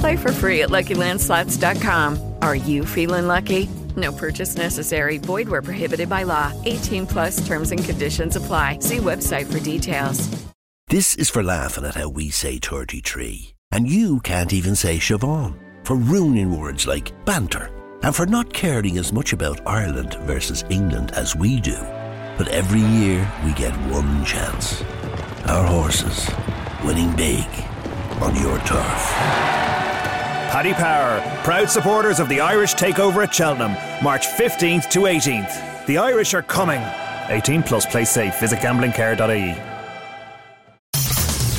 Play for free at LuckyLandSlots.com. Are you feeling lucky? No purchase necessary. Void where prohibited by law. 18 plus terms and conditions apply. See website for details. This is for laughing at how we say 33. And you can't even say Siobhan. For ruining words like banter. And for not caring as much about Ireland versus England as we do. But every year we get one chance. Our horses winning big on your turf. Paddy Power, proud supporters of the Irish takeover at Cheltenham, March 15th to 18th. The Irish are coming. 18 plus play safe. Visit gamblingcare.ie.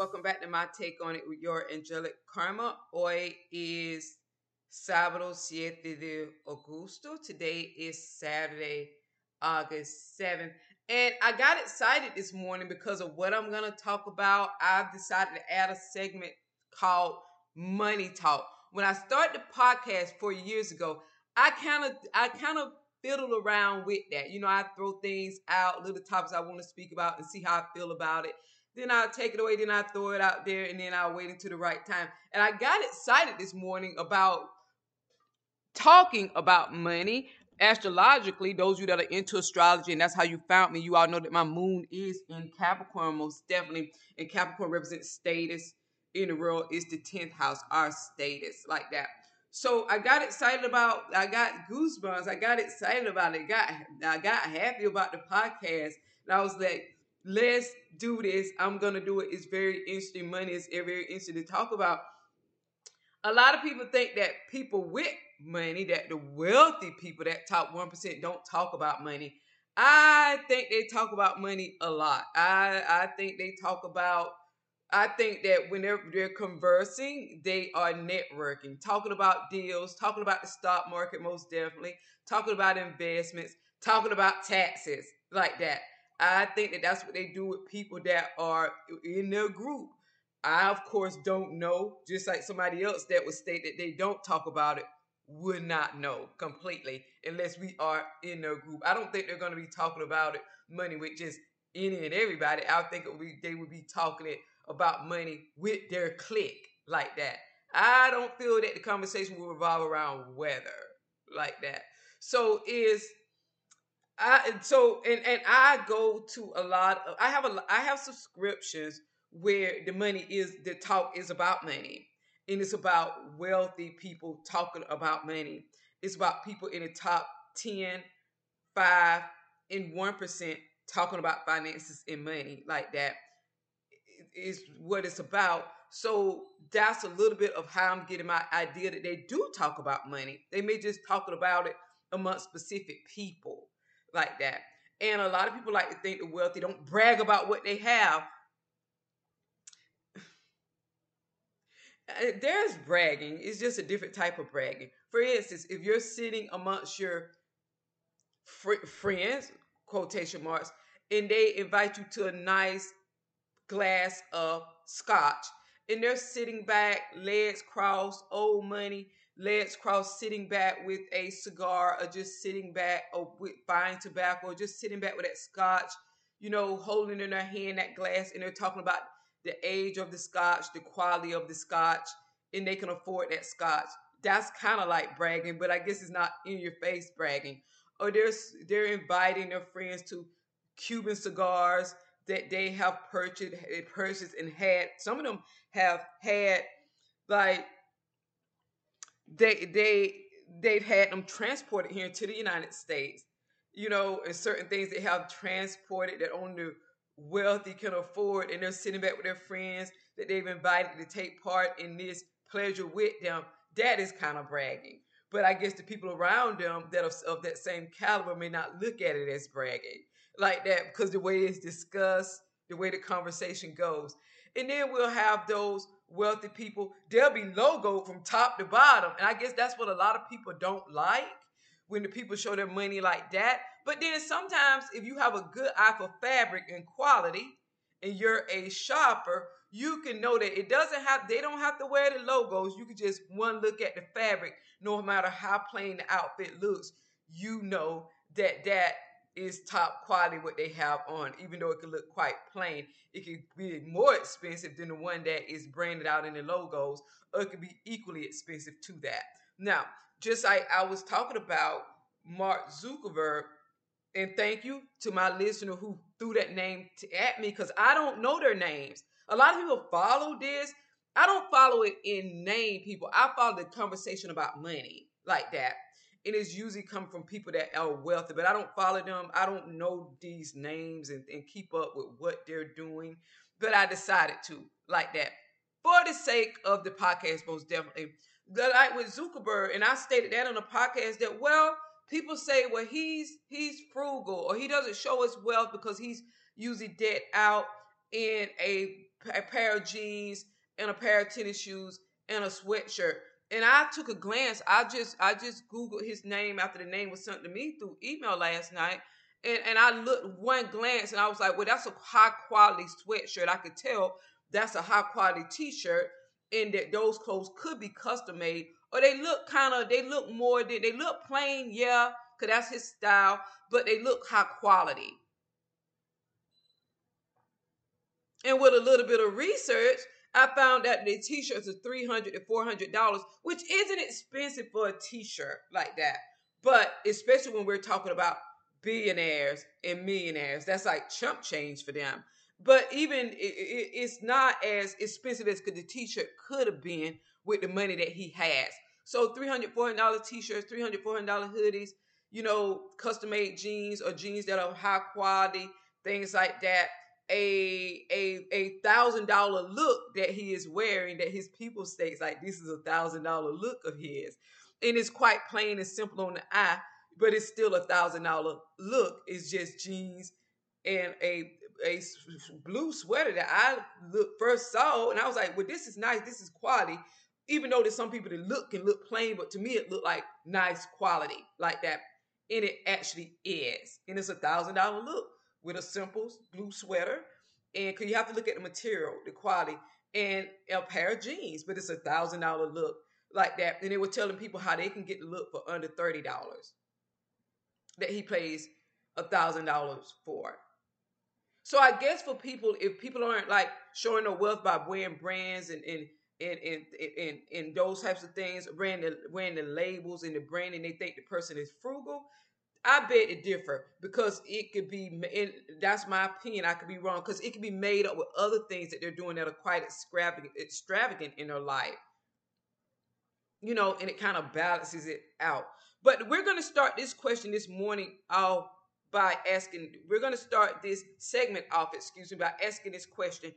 Welcome back to my take on it with your angelic karma. Hoy is sábado 7 de agosto. Today is Saturday, August 7th. And I got excited this morning because of what I'm going to talk about. I've decided to add a segment called Money Talk. When I started the podcast four years ago, I kind of I kind of fiddled around with that. You know, I throw things out, little topics I want to speak about and see how I feel about it. Then I'll take it away, then I'll throw it out there, and then I'll wait until the right time. And I got excited this morning about talking about money. Astrologically, those of you that are into astrology, and that's how you found me, you all know that my moon is in Capricorn, most definitely. And Capricorn represents status in the world, is the 10th house, our status, like that. So I got excited about, I got goosebumps. I got excited about it. Got I got happy about the podcast. And I was like, let's do this. I'm gonna do it. It's very interesting. Money is very interesting to talk about. A lot of people think that people with money, that the wealthy people, that top one percent, don't talk about money. I think they talk about money a lot. I I think they talk about. I think that whenever they're conversing, they are networking, talking about deals, talking about the stock market, most definitely, talking about investments, talking about taxes, like that. I think that that's what they do with people that are in their group. I, of course, don't know, just like somebody else that would state that they don't talk about it would not know completely unless we are in their group. I don't think they're going to be talking about it, money with just any and everybody. I think they would be talking it about money with their clique like that. I don't feel that the conversation will revolve around weather like that. So is I so and and I go to a lot of I have a I have subscriptions where the money is the talk is about money and it's about wealthy people talking about money. It's about people in the top 10, 5 and 1% talking about finances and money like that is what it's about. So that's a little bit of how I'm getting my idea that they do talk about money. They may just talking about it amongst specific people like that. And a lot of people like to think the wealthy don't brag about what they have. Uh, there's bragging, it's just a different type of bragging. For instance, if you're sitting amongst your fr- friends, quotation marks, and they invite you to a nice glass of scotch, and they're sitting back, legs crossed, old money, legs crossed, sitting back with a cigar, or just sitting back, or with buying tobacco, or just sitting back with that scotch, you know, holding in their hand that glass, and they're talking about the age of the scotch, the quality of the scotch, and they can afford that scotch. That's kind of like bragging, but I guess it's not in your face bragging. Or they're they're inviting their friends to Cuban cigars that they have purchased, purchased and had. Some of them have had like they they they've had them transported here to the United States. You know, and certain things they have transported that only wealthy can afford, and they're sitting back with their friends that they've invited to take part in this pleasure with them. That is kind of bragging. But I guess the people around them that are of that same caliber may not look at it as bragging like that because the way it's discussed, the way the conversation goes. And then we'll have those wealthy people, they'll be logoed from top to bottom. And I guess that's what a lot of people don't like when the people show their money like that. But then sometimes if you have a good eye for fabric and quality and you're a shopper, you can know that it doesn't have they don't have to wear the logos. You can just one look at the fabric, no matter how plain the outfit looks, you know that that is top quality what they have on, even though it could look quite plain. It could be more expensive than the one that is branded out in the logos, or it could be equally expensive to that. Now, just like I was talking about Mark Zuckerberg, and thank you to my listener who threw that name at me because I don't know their names. A lot of people follow this. I don't follow it in name people. I follow the conversation about money like that and it's usually come from people that are wealthy, but I don't follow them. I don't know these names and, and keep up with what they're doing. But I decided to like that for the sake of the podcast, most definitely. Like with Zuckerberg, and I stated that on the podcast that well, people say, well, he's he's frugal or he doesn't show his wealth because he's usually dead out in a, a pair of jeans and a pair of tennis shoes and a sweatshirt and I took a glance. I just I just googled his name after the name was sent to me through email last night, and and I looked one glance and I was like, well, that's a high quality sweatshirt. I could tell that's a high quality T-shirt, and that those clothes could be custom made, or they look kind of they look more they, they look plain, yeah, cause that's his style, but they look high quality. And with a little bit of research, I found that the t-shirts are 300 to $400, which isn't expensive for a t-shirt like that. But especially when we're talking about billionaires and millionaires, that's like chump change for them. But even it, it, it's not as expensive as the t-shirt could have been with the money that he has. So $300, $400 t-shirts, $300, $400 hoodies, you know, custom made jeans or jeans that are high quality, things like that a a a thousand dollar look that he is wearing that his people states like this is a thousand dollar look of his. And it's quite plain and simple on the eye but it's still a thousand dollar look. It's just jeans and a a blue sweater that I look first saw and I was like well this is nice. This is quality. Even though there's some people that look can look plain but to me it looked like nice quality like that. And it actually is. And it's a thousand dollar look with a simple blue sweater, and cause you have to look at the material, the quality, and a pair of jeans, but it's a thousand dollar look like that. And they were telling people how they can get the look for under thirty dollars. That he pays a thousand dollars for. So I guess for people, if people aren't like showing their wealth by wearing brands and and and and and, and those types of things, wearing the wearing the labels and the branding, they think the person is frugal. I bet it differ because it could be, and that's my opinion. I could be wrong because it could be made up with other things that they're doing that are quite extravagant, in their life. You know, and it kind of balances it out. But we're going to start this question this morning off by asking, we're going to start this segment off, excuse me, by asking this question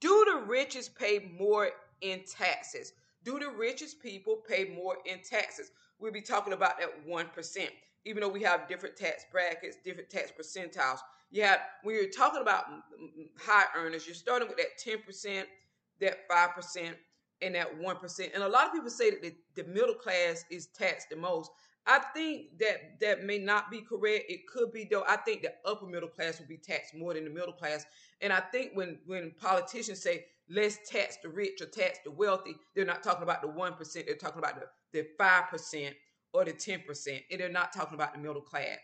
Do the richest pay more in taxes? Do the richest people pay more in taxes? We'll be talking about that 1% even though we have different tax brackets, different tax percentiles. Yeah, when you're talking about high earners, you're starting with that 10%, that 5%, and that 1%. And a lot of people say that the, the middle class is taxed the most. I think that that may not be correct. It could be though. I think the upper middle class will be taxed more than the middle class. And I think when when politicians say let's tax the rich or tax the wealthy, they're not talking about the one percent. They're talking about the the five percent or the ten percent, and they're not talking about the middle class.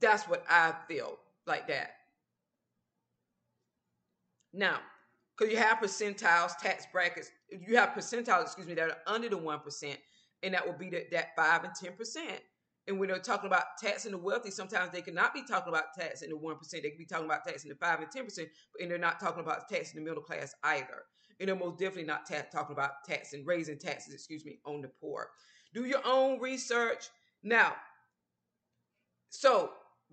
That's what I feel like that. Now, because you have percentiles, tax brackets, you have percentiles, excuse me, that are under the one percent and that will be the, that five and ten percent. And when they're talking about taxing the wealthy, sometimes they cannot be talking about taxing the one percent. They could be talking about taxing the five and ten percent, and they're not talking about taxing the middle class either. And they're most definitely not ta- talking about taxing, raising taxes, excuse me, on the poor. Do your own research. Now, so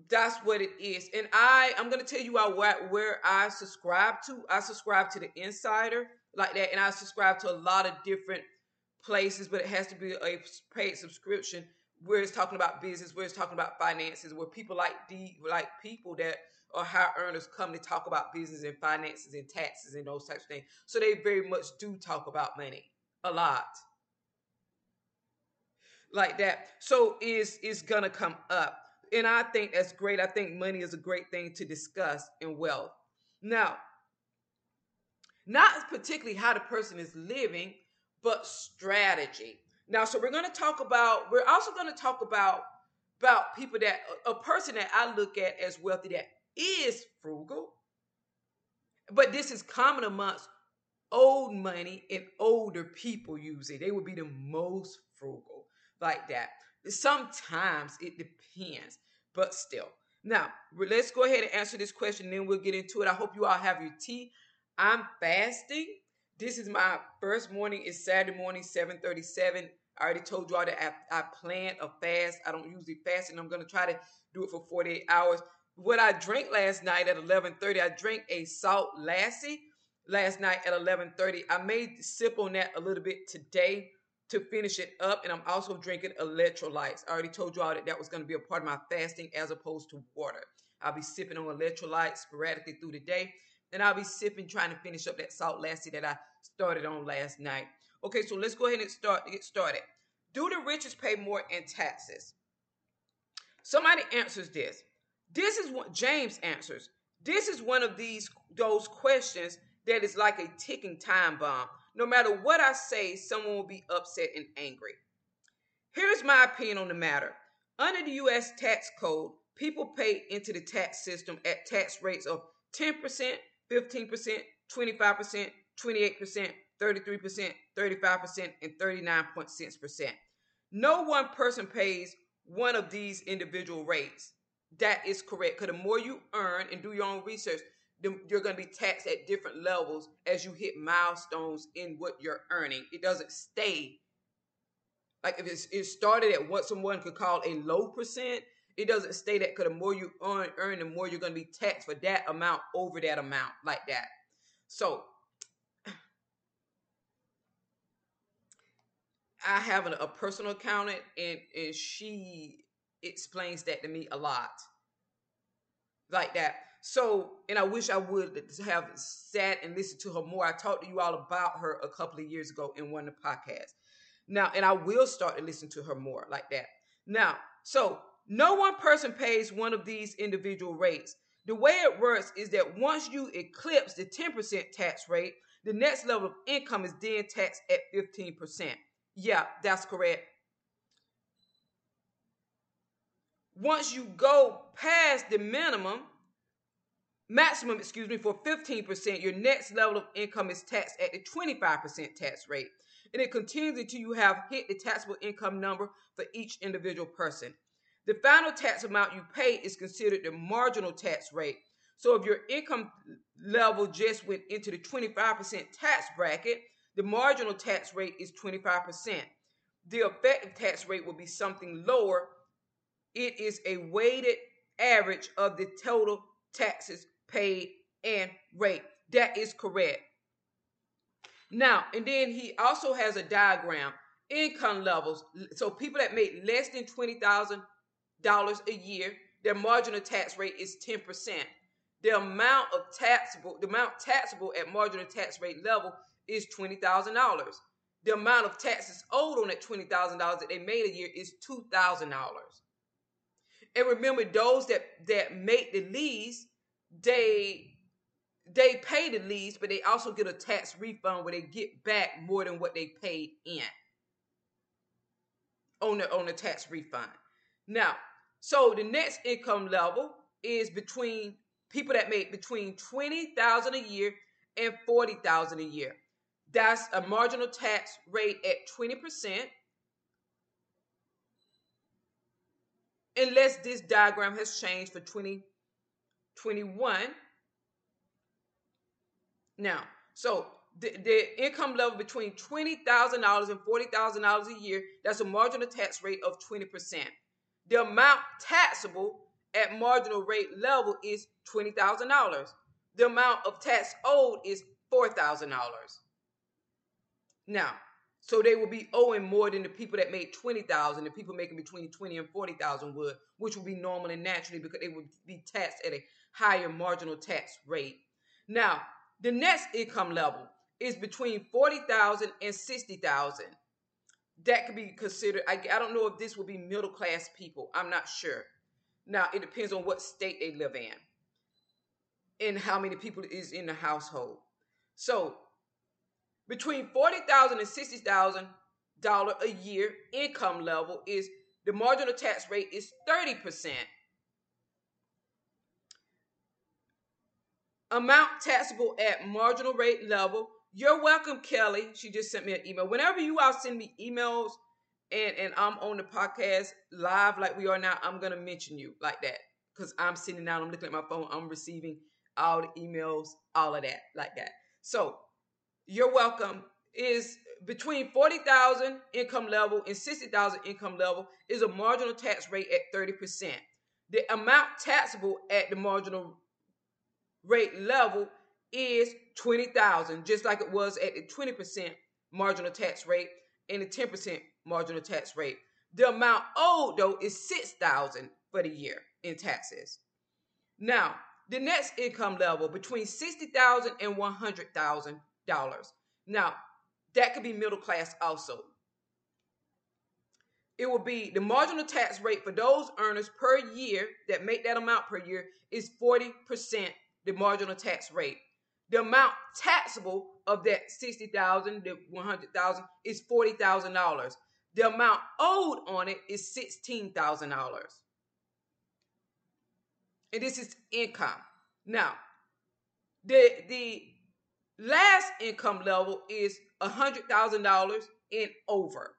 that's what it is. And I, I'm gonna tell you all where, where I subscribe to. I subscribe to the Insider like that, and I subscribe to a lot of different places, but it has to be a paid subscription where it's talking about business, where it's talking about finances, where people like the like people that are high earners come to talk about business and finances and taxes and those types of things. So they very much do talk about money a lot. Like that. So is is gonna come up. And I think that's great. I think money is a great thing to discuss in wealth. Now, not particularly how the person is living, but strategy. Now, so we're going to talk about, we're also going to talk about about people that a person that I look at as wealthy that is frugal. But this is common amongst old money and older people use it. They would be the most frugal like that. Sometimes it depends, but still. Now, let's go ahead and answer this question, then we'll get into it. I hope you all have your tea. I'm fasting. This is my first morning. It's Saturday morning, 737. I already told you all that I, I plan a fast. I don't usually fast, and I'm going to try to do it for 48 hours. What I drank last night at 11:30, I drank a salt lassi last night at 11:30. I made sip on that a little bit today to finish it up, and I'm also drinking electrolytes. I already told you all that that was going to be a part of my fasting as opposed to water. I'll be sipping on electrolytes sporadically through the day. And I'll be sipping, trying to finish up that salt lassi that I started on last night. Okay, so let's go ahead and start get started. Do the richest pay more in taxes? Somebody answers this. This is what James answers. This is one of these those questions that is like a ticking time bomb. No matter what I say, someone will be upset and angry. Here's my opinion on the matter. Under the US tax code, people pay into the tax system at tax rates of 10%, 15%, 25%, 28%, 33%, 35%, and 39.6%. No one person pays one of these individual rates. That is correct. Because the more you earn and do your own research, then you're going to be taxed at different levels as you hit milestones in what you're earning. It doesn't stay like if it started at what someone could call a low percent, it doesn't stay that because the more you earn, earn, the more you're going to be taxed for that amount over that amount, like that. So I have a, a personal accountant, and, and she explains that to me a lot, like that. So, and I wish I would have sat and listened to her more. I talked to you all about her a couple of years ago in one of the podcasts. Now, and I will start to listen to her more like that. Now, so no one person pays one of these individual rates. The way it works is that once you eclipse the 10% tax rate, the next level of income is then taxed at 15%. Yeah, that's correct. Once you go past the minimum, maximum, excuse me, for 15%, your next level of income is taxed at the 25% tax rate. And it continues until you have hit the taxable income number for each individual person. The final tax amount you pay is considered the marginal tax rate. So if your income level just went into the 25% tax bracket, the marginal tax rate is 25%. The effective tax rate will be something lower. It is a weighted average of the total taxes paid and rate. That is correct. Now, and then he also has a diagram, income levels. So people that make less than 20,000 dollars a year. Their marginal tax rate is 10%. The amount of taxable, the amount taxable at marginal tax rate level is $20,000. The amount of taxes owed on that $20,000 that they made a year is $2,000. And remember, those that, that make the lease, they they pay the lease, but they also get a tax refund where they get back more than what they paid in on the on the tax refund. Now, so the next income level is between people that make between 20,000 a year and 40,000 a year. That's a marginal tax rate at 20%. Unless this diagram has changed for 2021. now, so the, the income level between $20,000 and $40,000 a year, that's a marginal tax rate of 20%. The amount taxable at marginal rate level is $20,000. The amount of tax owed is $4,000. Now, so they will be owing more than the people that made 20,000, the people making between 20 and 40,000 would, which would be normal and naturally because they would be taxed at a higher marginal tax rate. Now, the next income level is between 40,000 and 60,000. That could be considered I, I don't know if this would be middle class people. I'm not sure. Now, it depends on what state they live in and how many people is in the household. So, between forty thousand and sixty thousand dollar a year income level is the marginal tax rate is thirty percent. Amount taxable at marginal rate level. You're welcome, Kelly. She just sent me an email. Whenever you all send me emails and and I'm on the podcast live like we are now, I'm gonna mention you like that because I'm sitting down, I'm looking at my phone, I'm receiving all the emails, all of that like that. So you're welcome is between 40,000 income level and 60,000 income level is a marginal tax rate at 30%. The amount taxable at the marginal rate level is 20,000 just like it was at the 20% marginal tax rate and the 10% marginal tax rate. The amount owed though is 6,000 for the year in taxes. Now, the next income level between 60,000 and 100,000 dollars. Now, that could be middle class also. It will be the marginal tax rate for those earners per year that make that amount per year is 40% the marginal tax rate. The amount taxable of that 60,000 to 100,000 is $40,000. The amount owed on it is $16,000. And this is income. Now, the the Last income level is $100,000 and over.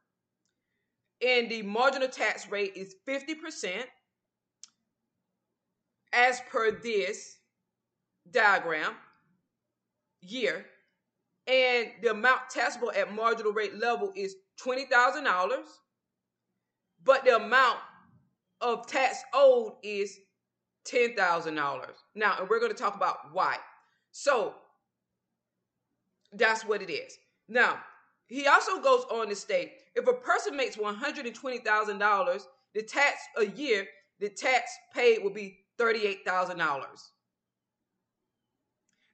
And the marginal tax rate is 50% as per this diagram year. And the amount taxable at marginal rate level is $20,000. But the amount of tax owed is $10,000. Now, and we're going to talk about why. So, that's what it is. Now, he also goes on to state if a person makes $120,000, the tax a year, the tax paid will be $38,000.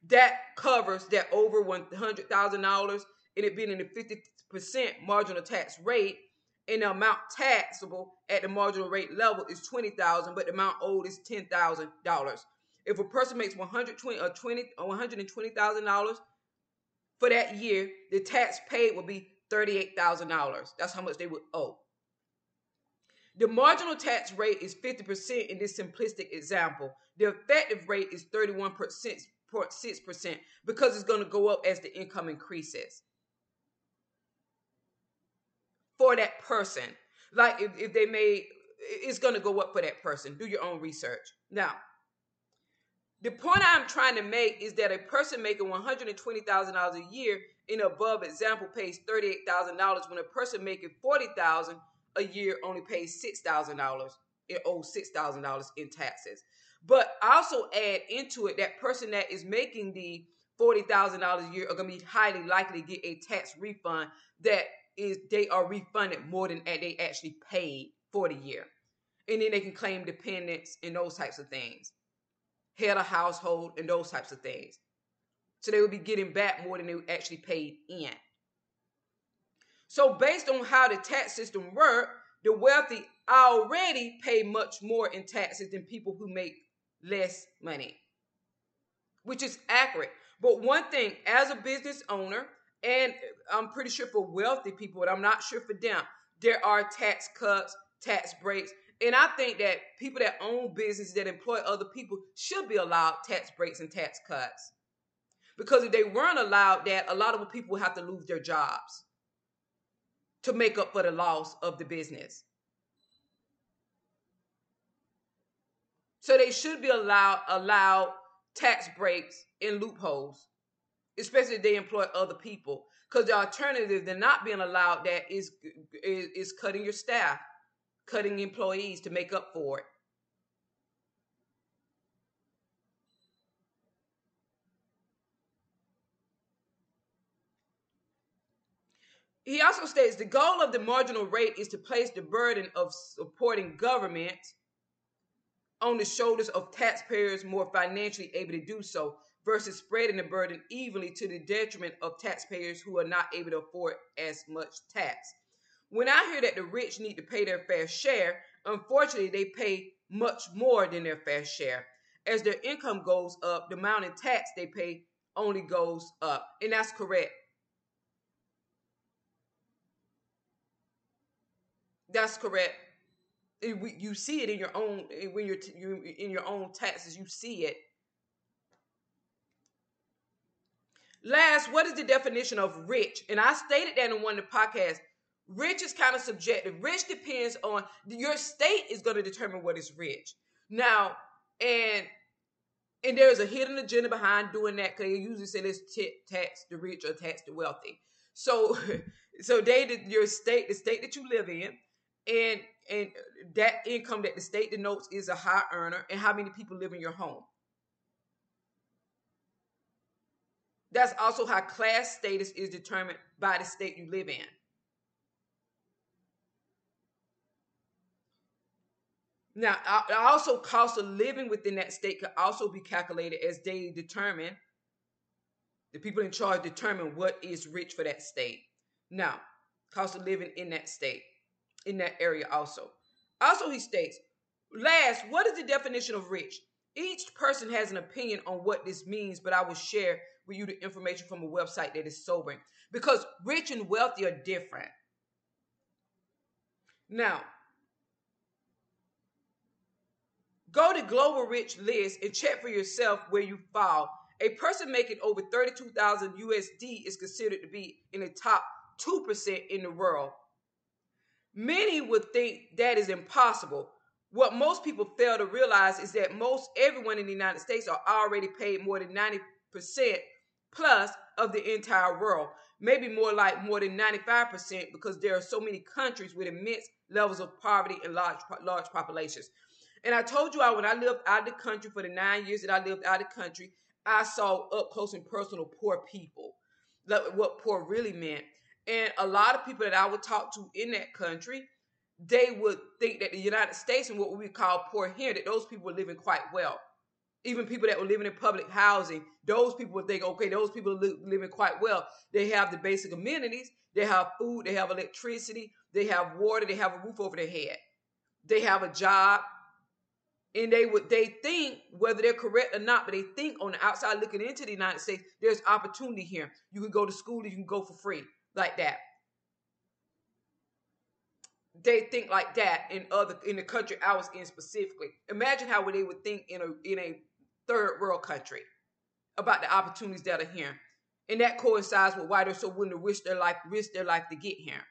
That covers that over $100,000 and it being in the 50% marginal tax rate and the amount taxable at the marginal rate level is 20000 but the amount owed is $10,000. If a person makes 120 or 20 uh, or uh, $120,000, for that year, the tax paid will be $38,000. That's how much they would owe. The marginal tax rate is 50% in this simplistic example. The effective rate is 31.6% because it's going to go up as the income increases. For that person. Like if, if they made, it's going to go up for that person. Do your own research. Now, the point I'm trying to make is that a person making $120,000 a year in above example pays $38,000 when a person making $40,000 a year only pays $6,000. It owes $6,000 in taxes. But also add into it that person that is making the $40,000 a year are going to be highly likely to get a tax refund that is they are refunded more than they actually paid for the year. And then they can claim dependents and those types of things head of household, and those types of things. So they would be getting back more than they actually paid in. So based on how the tax system works, the wealthy already pay much more in taxes than people who make less money, which is accurate. But one thing, as a business owner, and I'm pretty sure for wealthy people, but I'm not sure for them, there are tax cuts, tax breaks. And I think that people that own businesses that employ other people should be allowed tax breaks and tax cuts. Because if they weren't allowed that, a lot of people would have to lose their jobs to make up for the loss of the business. So they should be allowed allowed tax breaks and loopholes, especially if they employ other people. Because the alternative, they're not being allowed that is, is is cutting your staff, cutting employees to make up for it. He also states the goal of the marginal rate is to place the burden of supporting government on the shoulders of taxpayers more financially able to do so versus spreading the burden evenly to the detriment of taxpayers who are not able to afford as much tax. When I hear that the rich need to pay their fair share, unfortunately, they pay much more than their fair share. As their income goes up, the amount in tax they pay only goes up. And that's correct. That's correct you see it in your own when you're you in your own taxes you see it last what is the definition of rich and i stated that in one of the podcasts rich is kind of subjective rich depends on your state is going to determine what is rich now and and there's a hidden agenda behind doing that because they usually say let's tax the rich or tax the wealthy so so they your state the state that you live in and and that income that the state denotes is a high earner and how many people live in your home. That's also how class status is determined by the state you live in. Now, also cost of living within that state could also be calculated as they determine the people in charge determine what is rich for that state. Now, cost of living in that state in that area also. Also, he states, last, what is the definition of rich? Each person has an opinion on what this means, but I will share with you the information from a website that is sobering because rich and wealthy are different. Now, go to Global Rich List and check for yourself where you fall. A person making over 32,000 USD is considered to be in the top 2% in the world. Many would think that is impossible. What most people fail to realize is that most everyone in the United States are already paid more than 90% plus of the entire world. Maybe more like more than 95% because there are so many countries with immense levels of poverty and large large populations. And I told you I when I lived out of the country for the nine years that I lived out of the country, I saw up close and personal poor people. What poor really meant. And a lot of people that I would talk to in that country, they would think that the United States and what we call poor here, that those people were living quite well. Even people that were living in public housing, those people would think, okay, those people are living quite well. They have the basic amenities, they have food, they have electricity, they have water, they have a roof over their head, they have a job, and they would they think whether they're correct or not, but they think on the outside looking into the United States, there's opportunity here. You can go to school, you can go for free like that. They think like that in other in the country I was in specifically. Imagine how they would think in a in a third world country about the opportunities that are here. And that coincides with why they're so willing to risk their life, risk their life to get here.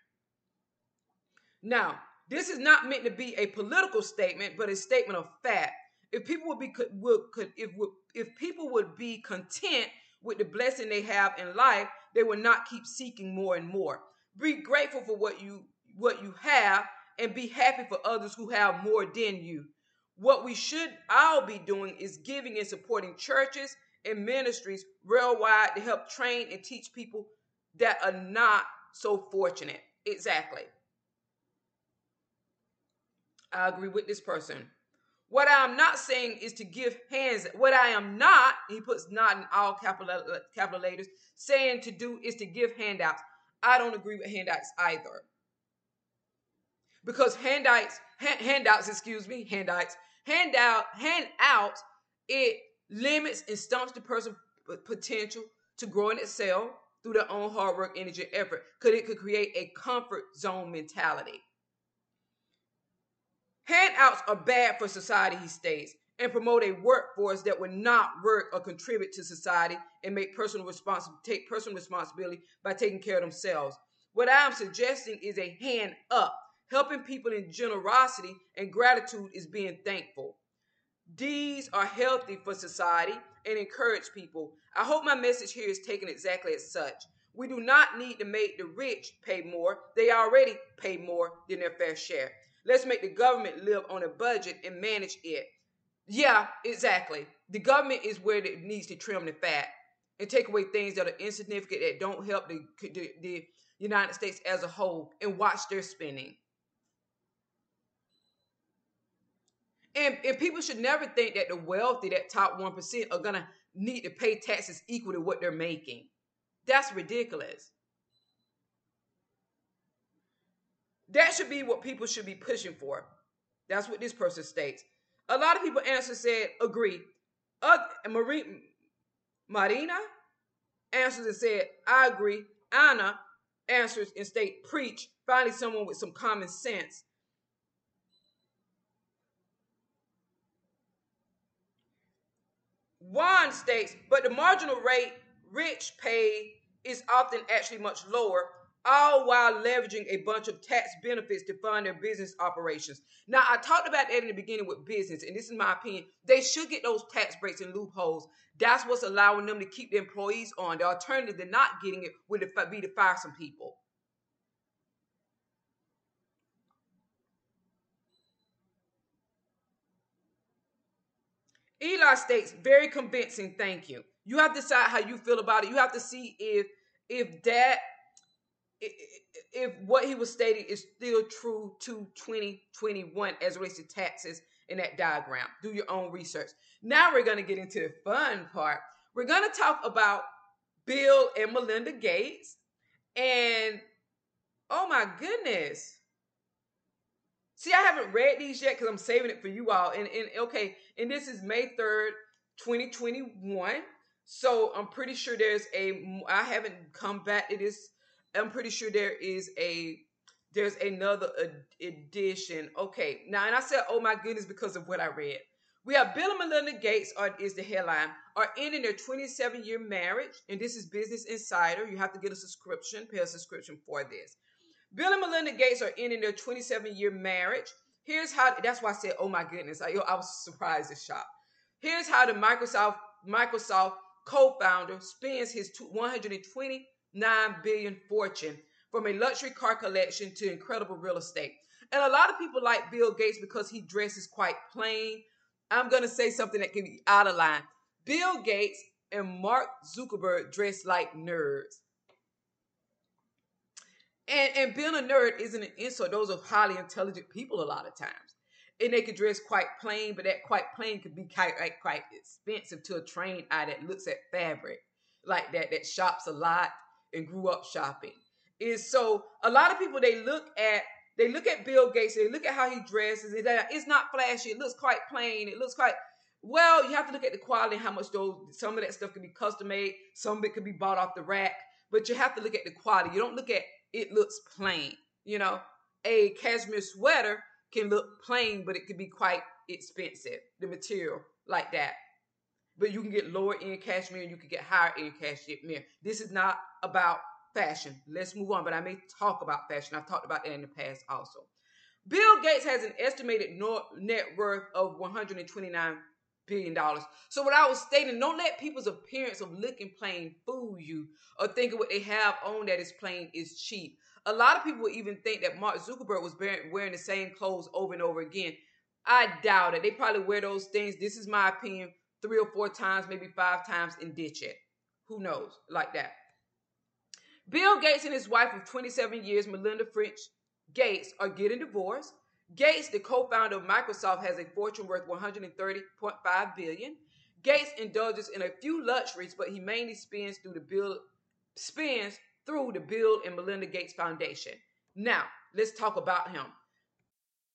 Now, this is not meant to be a political statement, but a statement of fact. If people would be would could if if people would be content with the blessing they have in life, they will not keep seeking more and more. Be grateful for what you what you have and be happy for others who have more than you. What we should all be doing is giving and supporting churches and ministries worldwide to help train and teach people that are not so fortunate. Exactly. I agree with this person. What I am not saying is to give hands. What I am not, he puts not in all capital, capital letters, saying to do is to give handouts. I don't agree with handouts either. Because handouts, hand, handouts, excuse me, handouts, handout, handouts, it limits and stumps the person's potential to grow and excel through their own hard work, energy, and effort. Could it could create a comfort zone mentality. Handouts are bad for society, he states, and promote a workforce that would not work or contribute to society and make personal responsi- take personal responsibility by taking care of themselves. What I'm suggesting is a hand up. Helping people in generosity and gratitude is being thankful. These are healthy for society and encourage people. I hope my message here is taken exactly as such. We do not need to make the rich pay more. They already pay more than their fair share. Let's make the government live on a budget and manage it. Yeah, exactly. The government is where it needs to trim the fat and take away things that are insignificant that don't help the, the, the United States as a whole and watch their spending. And, and people should never think that the wealthy, that top 1%, are going to need to pay taxes equal to what they're making. That's ridiculous. That should be what people should be pushing for. That's what this person states. A lot of people answered said agree. Marie, Marina answers and said I agree. Anna answers and state preach. Finally, someone with some common sense. Juan states, but the marginal rate rich pay is often actually much lower all while leveraging a bunch of tax benefits to fund their business operations. Now, I talked about that in the beginning with business, and this is my opinion. They should get those tax breaks and loopholes. That's what's allowing them to keep the employees on. The alternative to not getting it would be to fire some people. Eli states, very convincing, thank you. You have to decide how you feel about it. You have to see if if that if what he was stating is still true to 2021 as relates to taxes in that diagram. Do your own research. Now we're going to get into the fun part. We're going to talk about Bill and Melinda Gates. And oh my goodness. See, I haven't read these yet because I'm saving it for you all. And, and okay, and this is May 3rd, 2021. So I'm pretty sure there's a I haven't come back to this I'm pretty sure there is a there's another edition. Okay, now and I said, oh my goodness, because of what I read. We have Bill and Melinda Gates are, is the headline are ending their 27 year marriage, and this is Business Insider. You have to get a subscription, pay a subscription for this. Bill and Melinda Gates are ending their 27 year marriage. Here's how. That's why I said, oh my goodness, I, I was surprised and shocked. Here's how the Microsoft Microsoft co-founder spends his 120 9 billion fortune from a luxury car collection to incredible real estate. And a lot of people like Bill Gates because he dresses quite plain. I'm going to say something that can be out of line. Bill Gates and Mark Zuckerberg dress like nerds. And, and being a nerd isn't an insult. Those are highly intelligent people a lot of times. And they could dress quite plain, but that quite plain could be quite, quite expensive to a trained eye that looks at fabric like that, that shops a lot and grew up shopping. Is so a lot of people they look at they look at Bill Gates, they look at how he dresses, it's not flashy, it looks quite plain, it looks quite well, you have to look at the quality and how much those some of that stuff can be custom made, some of it could be bought off the rack, but you have to look at the quality. You don't look at it looks plain. You know, a cashmere sweater can look plain, but it could be quite expensive, the material like that. But you can get lower end cashmere and you can get higher end cashmere. This is not about fashion. Let's move on. But I may talk about fashion. I've talked about that in the past also. Bill Gates has an estimated net worth of 129 billion dollars. So what I was stating, don't let people's appearance of looking plain fool you or thinking what they have on that is plain is cheap. A lot of people even think that Mark Zuckerberg was wearing the same clothes over and over again. I doubt it. They probably wear those things. This is my opinion three or four times, maybe five times, and ditch it. Who knows? Like that. Bill Gates and his wife of 27 years, Melinda French Gates, are getting divorced. Gates, the co-founder of Microsoft, has a fortune worth 130.5 billion. Gates indulges in a few luxuries, but he mainly spends through the Bill spends through the Bill and Melinda Gates Foundation. Now, let's talk about him.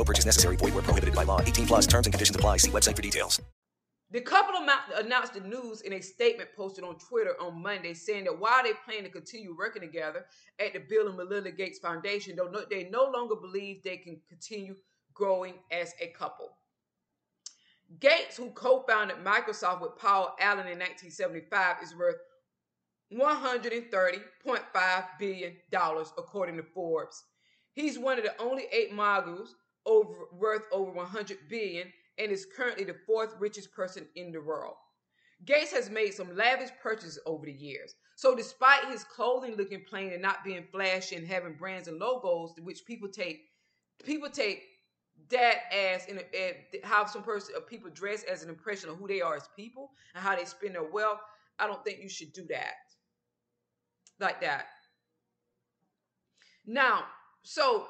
No purchase necessary. Void where prohibited by law. 18 plus terms and conditions apply. See website for details. The couple announced the news in a statement posted on Twitter on Monday, saying that while they plan to continue working together at the Bill and Melinda Gates Foundation, they no longer believe they can continue growing as a couple. Gates, who co-founded Microsoft with Paul Allen in 1975, is worth $130.5 billion, according to Forbes. He's one of the only eight moguls over, worth over 100 billion and is currently the fourth richest person in the world. Gates has made some lavish purchases over the years. So despite his clothing looking plain and not being flashy and having brands and logos, which people take people take that as in a, how some person uh, people dress as an impression of who they are as people and how they spend their wealth. I don't think you should do that like that. Now, so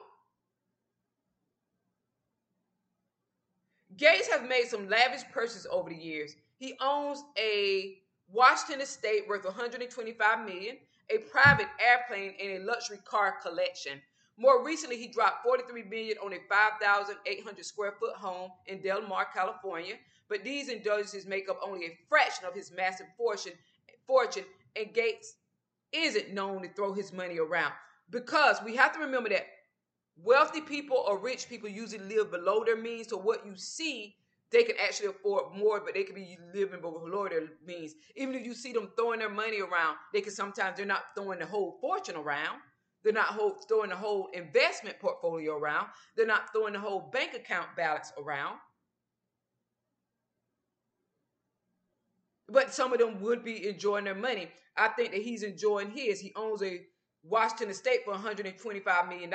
Gates has made some lavish purchases over the years. He owns a Washington estate worth 125 million, a private airplane, and a luxury car collection. More recently, he dropped 43 million on a 5,800 square foot home in Del Mar, California. But these indulgences make up only a fraction of his massive fortune. Fortune, and Gates isn't known to throw his money around because we have to remember that wealthy people or rich people usually live below their means. So what you see, they can actually afford more, but they could be living below their means. Even if you see them throwing their money around, they can sometimes they're not throwing the whole fortune around. They're not whole, throwing the whole investment portfolio around. They're not throwing the whole bank account balance around. But some of them would be enjoying their money. I think that he's enjoying his. He owns a Washington estate for $125 million.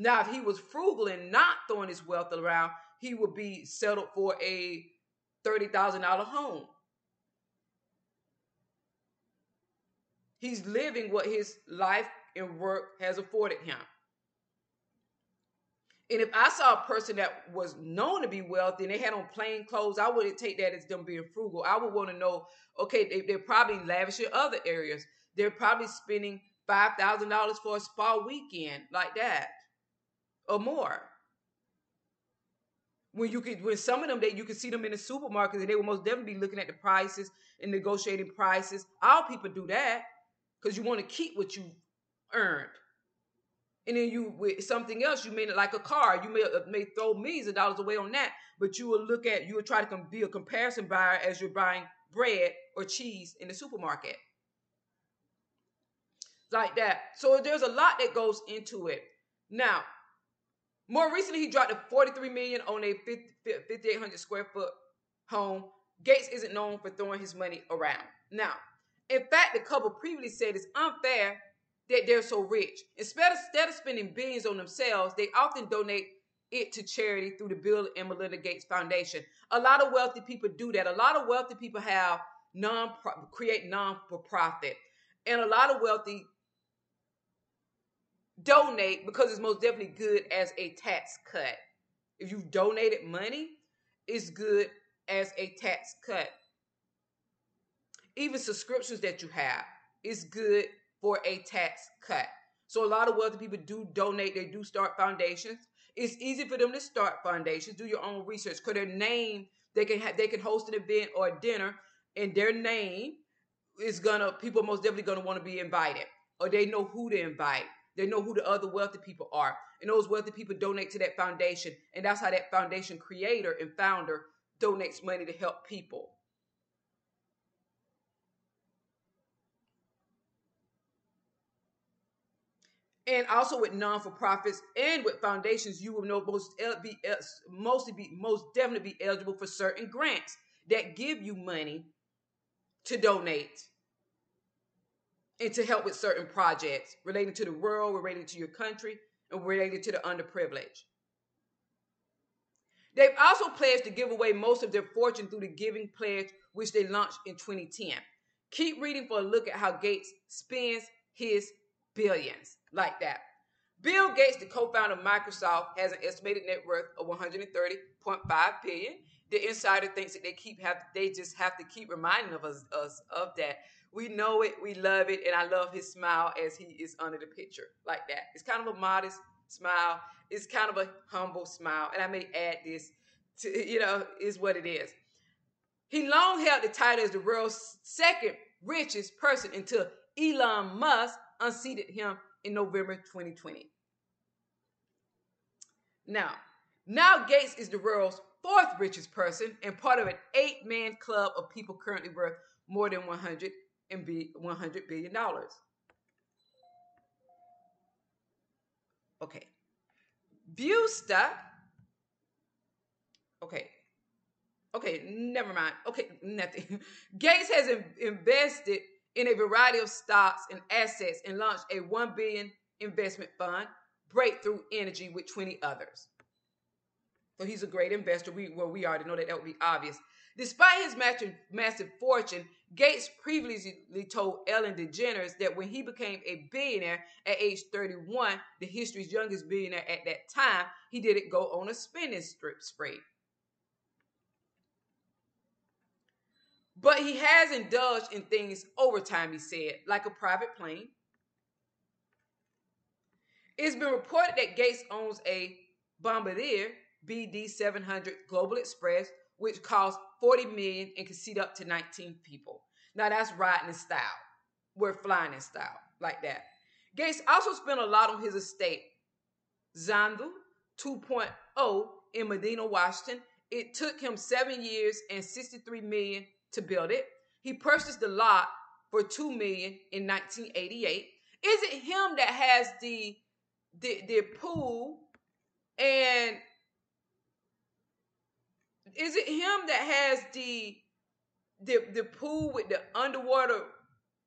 Now, if he was frugal and not throwing his wealth around, he would be settled for a $30,000 home. He's living what his life and work has afforded him. And if I saw a person that was known to be wealthy and they had on plain clothes, I wouldn't take that as them being frugal. I would want to know, okay, they, they're probably lavish in other areas. They're probably spending $5,000 for a spa weekend like that or more. When you could, when some of them that you could see them in the supermarket, and they will most definitely be looking at the prices and negotiating prices. All people do that because you want to keep what you earned. And then you with something else, you may like a car, you may uh, may throw millions of dollars away on that, but you will look at you will try to be a comparison buyer as you're buying bread or cheese in the supermarket. Like that. So there's a lot that goes into it. Now, more recently, he dropped a 43 million on a 5,800 square foot home. Gates isn't known for throwing his money around. Now, in fact, the couple previously said it's unfair that they're so rich. Instead of, instead of spending billions on themselves, they often donate it to charity through the Bill and Melinda Gates Foundation. A lot of wealthy people do that. A lot of wealthy people have non create non for profit, and a lot of wealthy donate because it's most definitely good as a tax cut. If you've donated money, it's good as a tax cut. Even subscriptions that you have is good for a tax cut. So a lot of wealthy people do donate, they do start foundations. It's easy for them to start foundations, do your own research, because their name, they can have they can host an event or a dinner, and their name is gonna people most definitely gonna want to be invited. Or they know who to invite. They know who the other wealthy people are. And those wealthy people donate to that foundation. And that's how that foundation creator and founder donates money to help people. and also with non-for-profits and with foundations, you will know most be mostly be most definitely be eligible for certain grants that give you money to donate and to help with certain projects relating to the world, relating to your country, and related to the underprivileged. They've also pledged to give away most of their fortune through the Giving Pledge, which they launched in 2010. Keep reading for a look at how Gates spends his billions like that. Bill Gates, the co-founder of Microsoft, has an estimated net worth of 130.5 billion. The insider thinks that they keep have they just have to keep reminding of us, us of that. We know it, we love it, and I love his smile as he is under the picture like that. It's kind of a modest smile. It's kind of a humble smile, and I may add this to you know is what it is. He long held the title as the world's second richest person until Elon Musk unseated him in November 2020. Now, now Gates is the world's fourth richest person and part of an eight-man club of people currently worth more than 100 and be 100 billion dollars. Okay. Viewsta. Okay. Okay, never mind. Okay, nothing. Gates has invested in a variety of stocks and assets and launched a 1 billion investment fund, Breakthrough Energy, with 20 others. So he's a great investor. We well, we already know that that would be obvious. Despite his massive fortune, Gates previously told Ellen DeGeneres that when he became a billionaire at age 31, the history's youngest billionaire at that time, he didn't go on a spending spree. But he has indulged in things over time, he said, like a private plane. It's been reported that Gates owns a Bombardier BD 700 Global Express, which costs 40 million and can seat up to 19 people. Now that's riding in style. We're flying in style, like that. Gates also spent a lot on his estate. Xanadu 2.0 in Medina, Washington. It took him seven years and 63 million to build it. He purchased the lot for two million in 1988. Is it him that has the the, the pool and is it him that has the the the pool with the underwater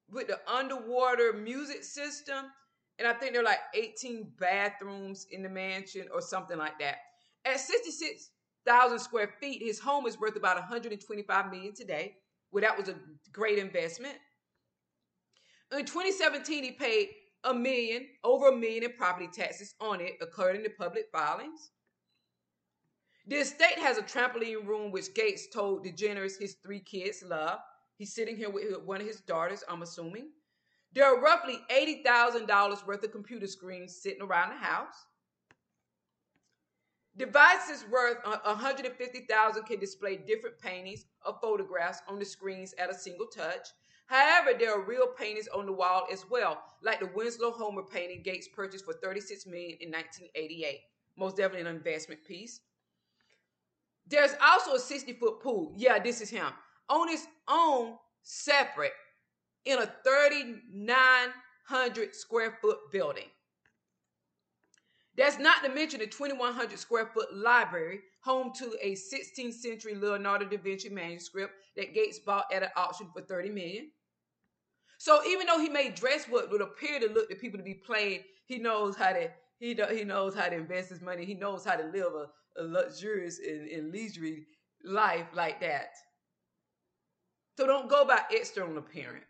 with the underwater music system? And I think there are like 18 bathrooms in the mansion or something like that. At 66 thousand square feet. His home is worth about 125 million today. Well, that was a great investment. In 2017, he paid a million, over a million in property taxes on it, according to public filings. The estate has a trampoline room, which Gates told DeGeneres his three kids love. He's sitting here with one of his daughters, I'm assuming. There are roughly $80,000 worth of computer screens sitting around the house. Devices worth 150,000 can display different paintings or photographs on the screens at a single touch. However, there are real paintings on the wall as well, like the Winslow Homer painting Gates purchased for 36 million in 1988. Most definitely an investment piece. There's also a 60 foot pool. Yeah, this is him. On his own, separate, in a 3,900 square foot building. That's not to mention the 2,100 square foot library, home to a 16th century Leonardo da Vinci manuscript that Gates bought at an auction for 30 million. So even though he may dress what would appear to look to people to be plain, he knows how to he do, he knows how to invest his money. He knows how to live a luxurious and, and leisurely life like that. So don't go by external appearance.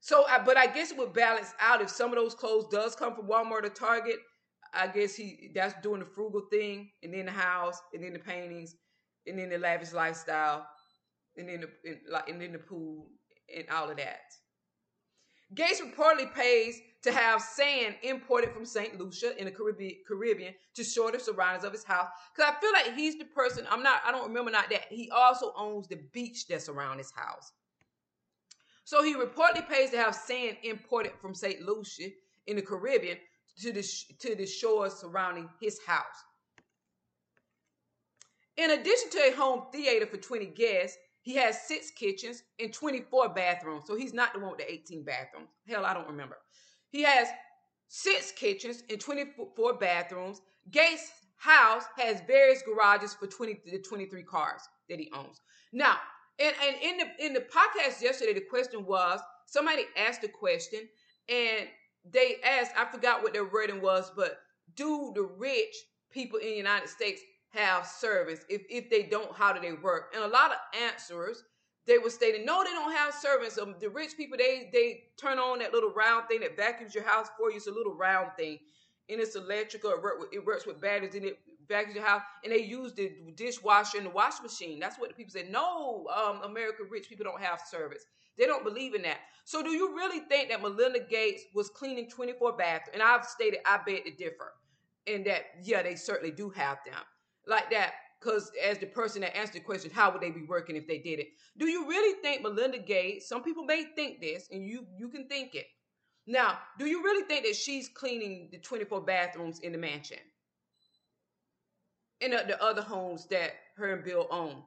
So, I, but I guess it would balance out if some of those clothes does come from Walmart or Target. I guess he that's doing the frugal thing, and then the house, and then the paintings, and then the lavish lifestyle, and then the and, and then the pool and all of that. Gates reportedly pays to have sand imported from St. Lucia in the Caribbean, to shore the surroundings of his house. Because I feel like he's the person, I'm not, I don't remember not that. He also owns the beach that's around his house. So he reportedly pays to have sand imported from St. Lucia in the Caribbean to the, to the shores surrounding his house. In addition to a home theater for 20 guests, he has six kitchens and 24 bathrooms. So he's not the one with the 18 bathrooms. Hell, I don't remember. He has six kitchens and 24 bathrooms. Gates' house has various garages for 20 to 23 cars that he owns. Now, and, and in the in the podcast yesterday, the question was somebody asked a question and they asked, I forgot what their wording was, but do the rich people in the United States have service? If if they don't, how do they work? And a lot of answers they were stating, no, they don't have servants. Um, the rich people, they they turn on that little round thing that vacuums your house for you. It's a little round thing, and it's electrical. It, work with, it works with batteries, and it vacuums your house. And they use the dishwasher and the washing machine. That's what the people say. No, um, American rich people don't have service. They don't believe in that. So, do you really think that Melinda Gates was cleaning 24 bathrooms? And I've stated, I beg to differ, in that yeah, they certainly do have them like that because as the person that answered the question, how would they be working if they did it? Do you really think Melinda Gates? Some people may think this, and you you can think it. Now, do you really think that she's cleaning the 24 bathrooms in the mansion? and the, the other homes that her and Bill own?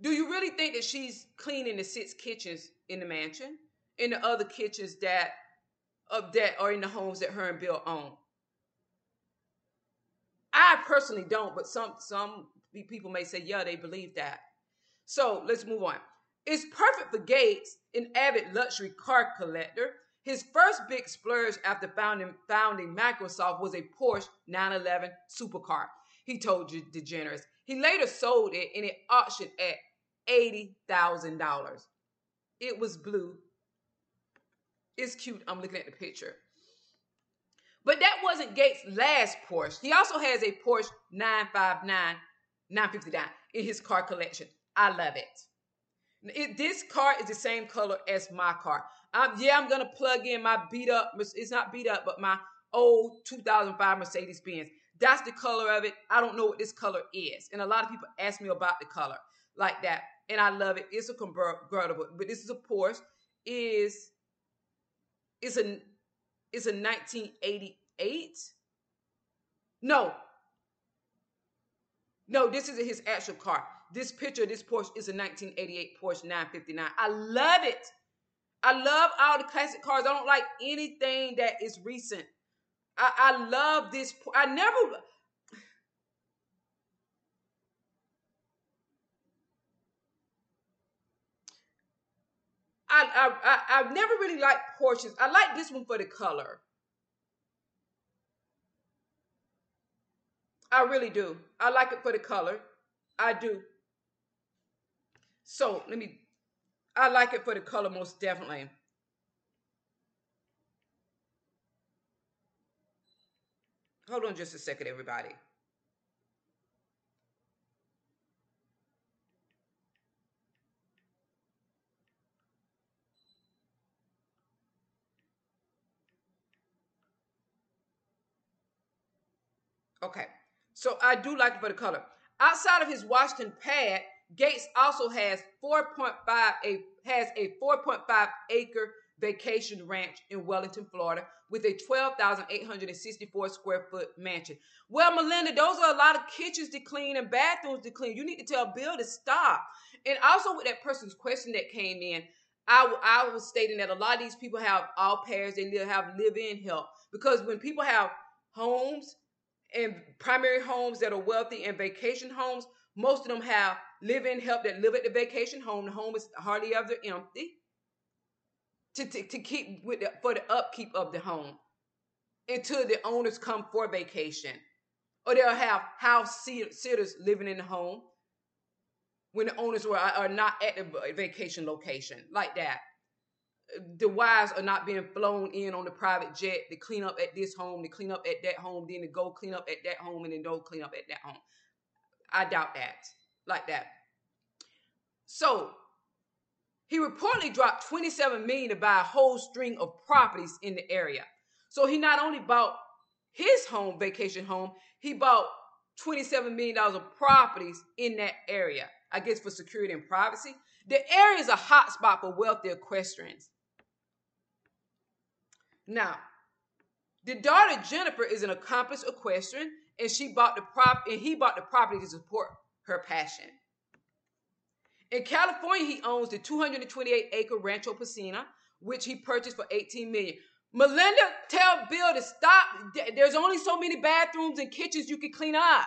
Do you really think that she's cleaning the six kitchens in the mansion? In the other kitchens that of that are in the homes that her and Bill own? I personally don't, but some some people may say, yeah, they believe that. So let's move on. It's perfect for Gates, an avid luxury car collector. His first big splurge after founding, founding Microsoft was a Porsche 911 supercar. He told you DeGeneres. He later sold it and it auctioned at $80,000. It was blue. It's cute. I'm looking at the picture. But that wasn't Gates' last Porsche. He also has a Porsche 959, 959 in his car collection. I love it. it this car is the same color as my car. Um, yeah, I'm gonna plug in my beat up. It's not beat up, but my old 2005 Mercedes Benz. That's the color of it. I don't know what this color is, and a lot of people ask me about the color like that, and I love it. It's a convertible, but this is a Porsche. Is it's a is a 1988. No. No, this isn't his actual car. This picture, this Porsche is a 1988 Porsche 959. I love it. I love all the classic cars. I don't like anything that is recent. I, I love this. I never. I, I, I, I've never really liked Porsches. I like this one for the color. I really do. I like it for the color. I do. So let me, I like it for the color most definitely. Hold on just a second, everybody. Okay, so I do like it for the color. Outside of his Washington pad, Gates also has 4.5 a has a 4.5 acre vacation ranch in Wellington, Florida, with a 12,864 square foot mansion. Well, Melinda, those are a lot of kitchens to clean and bathrooms to clean. You need to tell Bill to stop. And also with that person's question that came in, I, I was stating that a lot of these people have all pairs, they have live-in help because when people have homes in primary homes that are wealthy and vacation homes, most of them have live-in help that live at the vacation home. The home is hardly ever empty. to, to, to keep with the, for the upkeep of the home until the owners come for vacation. Or they'll have house sitters living in the home when the owners were, are not at the vacation location, like that. The wives are not being flown in on the private jet to clean up at this home, to clean up at that home, then to go clean up at that home, and then go clean up at that home. I doubt that, like that. So he reportedly dropped 27 million to buy a whole string of properties in the area. So he not only bought his home, vacation home, he bought $27 million of properties in that area, I guess for security and privacy. The area is a hotspot for wealthy equestrians. Now, the daughter Jennifer is an accomplished equestrian, and she bought the prop and he bought the property to support her passion. In California, he owns the 228 acre Rancho Pasadena, which he purchased for 18 million. Melinda, tell Bill to stop. There's only so many bathrooms and kitchens you can clean up.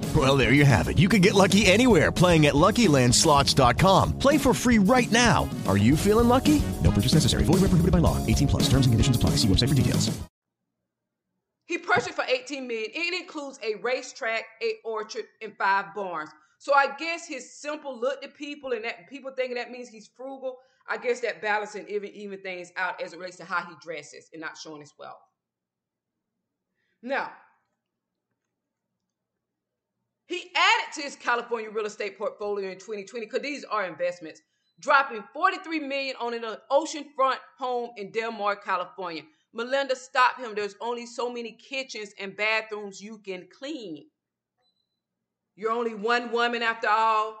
Well, there you have it. You can get lucky anywhere playing at LuckyLandSlots.com. Play for free right now. Are you feeling lucky? No purchase necessary. Void where prohibited by law. 18 plus. Terms and conditions apply. See website for details. He purchased for 18 million. It includes a racetrack, a orchard, and five barns. So I guess his simple look to people and that people thinking that means he's frugal. I guess that balancing even even things out as it relates to how he dresses and not showing his wealth. Now, he added to his California real estate portfolio in 2020 because these are investments, dropping 43 million on an oceanfront home in Del Mar, California. Melinda stopped him. There's only so many kitchens and bathrooms you can clean. You're only one woman after all.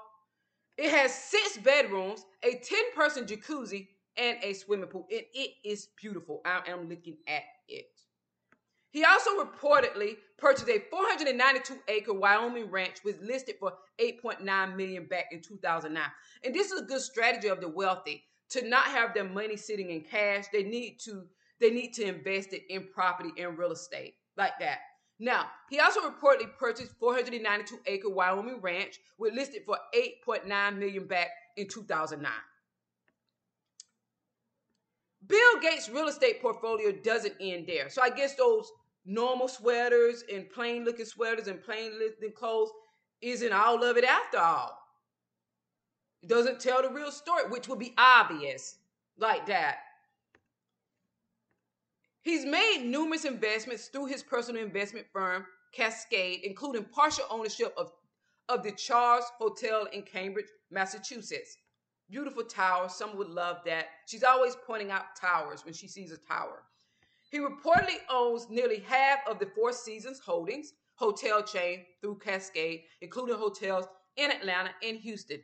It has six bedrooms, a 10 person jacuzzi, and a swimming pool. And it is beautiful. I am looking at it. He also reportedly purchased a 492 acre Wyoming ranch, was listed for 8.9 million back in 2009. And this is a good strategy of the wealthy to not have their money sitting in cash. They need to they need to invest it in property and real estate like that. Now, he also reportedly purchased 492 acre Wyoming ranch, which listed for 8.9 million back in 2009. Bill Gates' real estate portfolio doesn't end there. So I guess those normal sweaters and plain looking sweaters and plain looking clothes isn't all of it after all. It doesn't tell the real story, which would be obvious like that. He's made numerous investments through his personal investment firm, Cascade, including partial ownership of, of the Charles Hotel in Cambridge, Massachusetts. Beautiful tower. Some would love that. She's always pointing out towers when she sees a tower. He reportedly owns nearly half of the Four Seasons Holdings hotel chain through Cascade, including hotels in Atlanta and Houston.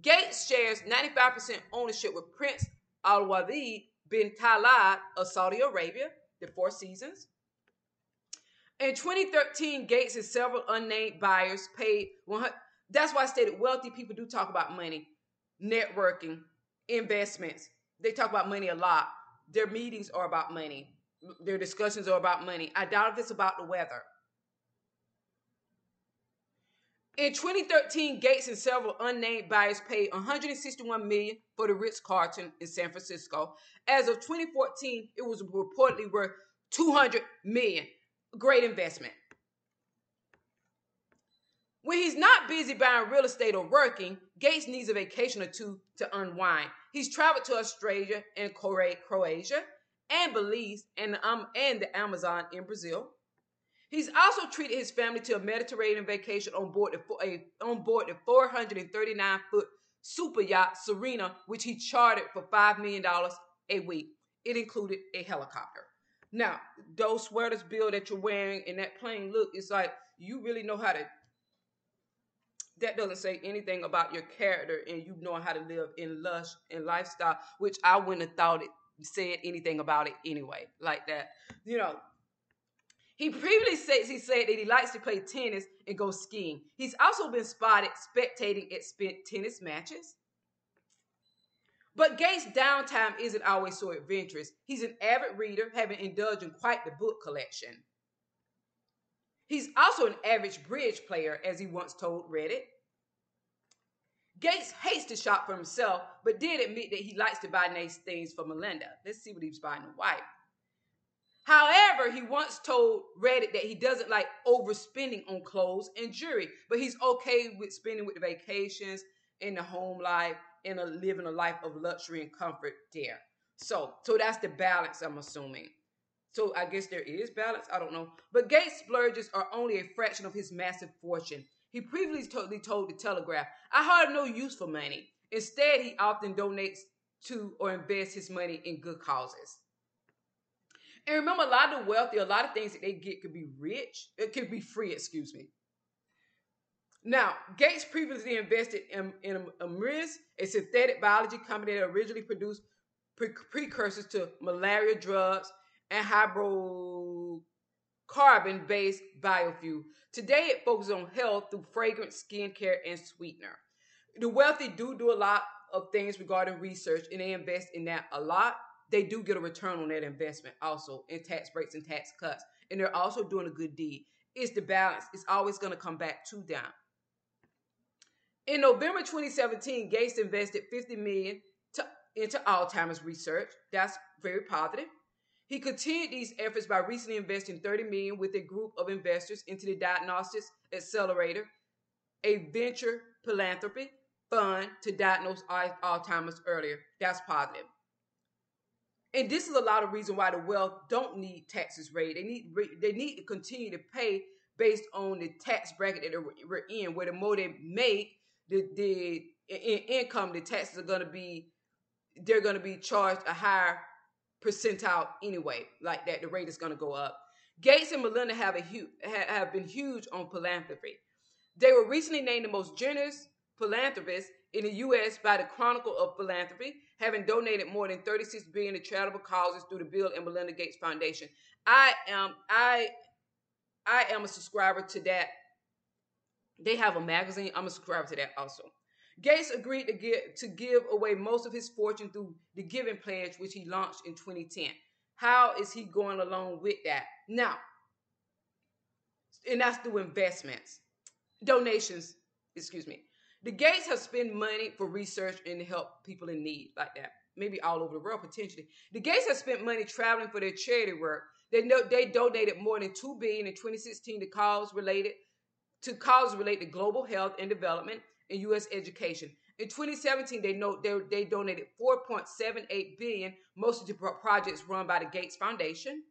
Gates shares 95% ownership with Prince Alwaleed bin Khalid of Saudi Arabia, the Four Seasons. In 2013, Gates and several unnamed buyers paid 100. That's why I stated wealthy people do talk about money, networking, investments. They talk about money a lot. Their meetings are about money. Their discussions are about money. I doubt if it's about the weather. In 2013, Gates and several unnamed buyers paid 161 million for the Ritz-Carlton in San Francisco. As of 2014, it was reportedly worth 200 million. Great investment. When he's not busy buying real estate or working, Gates needs a vacation or two to unwind. He's traveled to Australia and Croatia and Belize and, um, and the Amazon in Brazil. He's also treated his family to a Mediterranean vacation on board the, a, on board the 439 foot super yacht Serena, which he chartered for $5 million a week. It included a helicopter. Now, those sweaters, Bill, that you're wearing and that plain look, it's like you really know how to. That doesn't say anything about your character and you know how to live in lush and lifestyle, which I wouldn't have thought it said anything about it anyway, like that. You know, he previously says he said that he likes to play tennis and go skiing. He's also been spotted spectating at spent tennis matches. But Gates' downtime isn't always so adventurous. He's an avid reader, having indulged in quite the book collection. He's also an average bridge player, as he once told Reddit. Gates hates to shop for himself, but did admit that he likes to buy nice things for Melinda. Let's see what he's buying the wife. However, he once told Reddit that he doesn't like overspending on clothes and jewelry, but he's okay with spending with the vacations and the home life and a, living a life of luxury and comfort there. So, so that's the balance I'm assuming. So I guess there is balance. I don't know. But Gates' splurges are only a fraction of his massive fortune. He previously told the Telegraph, I have no use for money. Instead, he often donates to or invests his money in good causes. And remember, a lot of the wealthy, a lot of things that they get could be rich, it could be free, excuse me. Now, Gates previously invested in, in a synthetic biology company that originally produced pre- precursors to malaria drugs and hydrocarbon based biofuel. Today, it focuses on health through fragrance, skincare, and sweetener. The wealthy do do a lot of things regarding research, and they invest in that a lot they do get a return on that investment also in tax breaks and tax cuts. And they're also doing a good deed. It's the balance. It's always going to come back to them. In November 2017, Gates invested 50 million to, into Alzheimer's research. That's very positive. He continued these efforts by recently investing 30 million with a group of investors into the Diagnostics Accelerator, a venture philanthropy fund to diagnose Alzheimer's earlier. That's positive and this is a lot of reason why the wealth don't need taxes raised. They need they need to continue to pay based on the tax bracket that we're in. Where the more they make, the the in income, the taxes are going to be they're going to be charged a higher percentile anyway. Like that, the rate is going to go up. Gates and Melinda have a huge have been huge on philanthropy. They were recently named the most generous philanthropists in the U.S. by the Chronicle of Philanthropy, having donated more than 36 billion to charitable causes through the Bill and Melinda Gates Foundation. I am I I am a subscriber to that. They have a magazine. I'm a subscriber to that also. Gates agreed to give to give away most of his fortune through the Giving Pledge, which he launched in 2010. How is he going along with that now? And that's through investments, donations. Excuse me. The Gates have spent money for research and to help people in need like that. Maybe all over the world potentially. The Gates have spent money traveling for their charity work. They know they donated more than two billion in 2016 to cause related to causes related to global health and development and U.S. education. In 2017, they know they, they donated 4.78 billion, mostly to projects run by the Gates Foundation.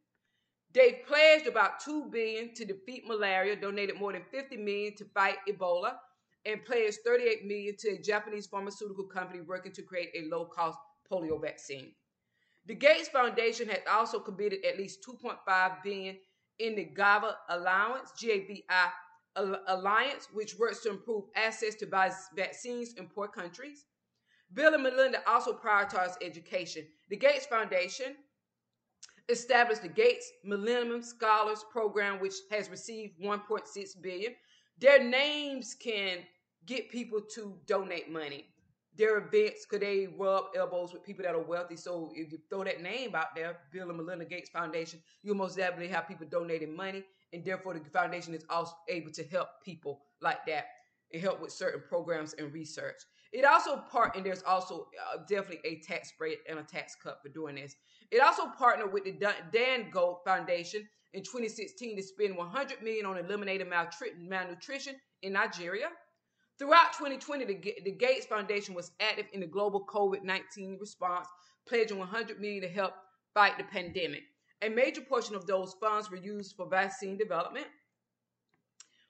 They've pledged about 2 billion to defeat malaria, donated more than 50 million to fight Ebola, and pledged 38 million to a Japanese pharmaceutical company working to create a low-cost polio vaccine. The Gates Foundation has also committed at least 2.5 billion in the GAVA Alliance, GAVI Alliance, which works to improve access to vaccines in poor countries. Bill and Melinda also prioritize education. The Gates Foundation established the Gates Millennium Scholars Program, which has received 1.6 billion. Their names can get people to donate money. Their events could they rub elbows with people that are wealthy. So if you throw that name out there, Bill and Melinda Gates Foundation, you'll most definitely have people donating money, and therefore the foundation is also able to help people like that. and help with certain programs and research. It also part, and there's also uh, definitely a tax break and a tax cut for doing this. It also partnered with the Dangote Foundation in 2016 to spend 100 million on eliminating malnutrition in Nigeria. Throughout 2020, the, the Gates Foundation was active in the global COVID-19 response, pledging 100 million to help fight the pandemic. A major portion of those funds were used for vaccine development.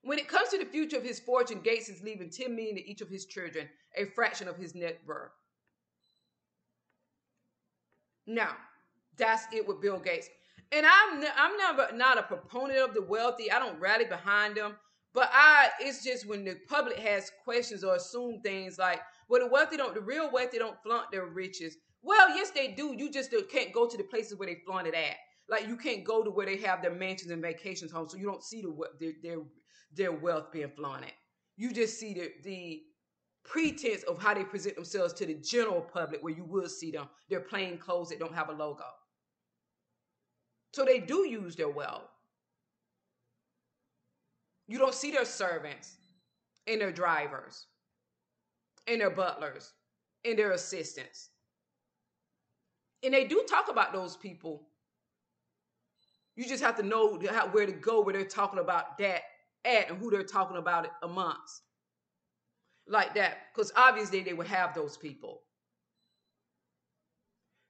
When it comes to the future of his fortune, Gates is leaving 10 million to each of his children, a fraction of his net worth. Now, that's it with Bill Gates. And I'm I'm never not a proponent of the wealthy. I don't rally behind them. But I it's just when the public has questions or assume things like, well, the wealthy don't the real wealthy don't flaunt their riches. Well, yes, they do. You just uh, can't go to the places where they flaunt it at. Like you can't go to where they have their mansions and vacations homes, so you don't see the their their, their wealth being flaunted. You just see the the pretense of how they present themselves to the general public, where you will see them. They're plain clothes that don't have a logo. So they do use their wealth. You don't see their servants and their drivers and their butlers and their assistants. And they do talk about those people. You just have to know where to go where they're talking about that at and who they're talking about it amongst. Like that. Because obviously they would have those people.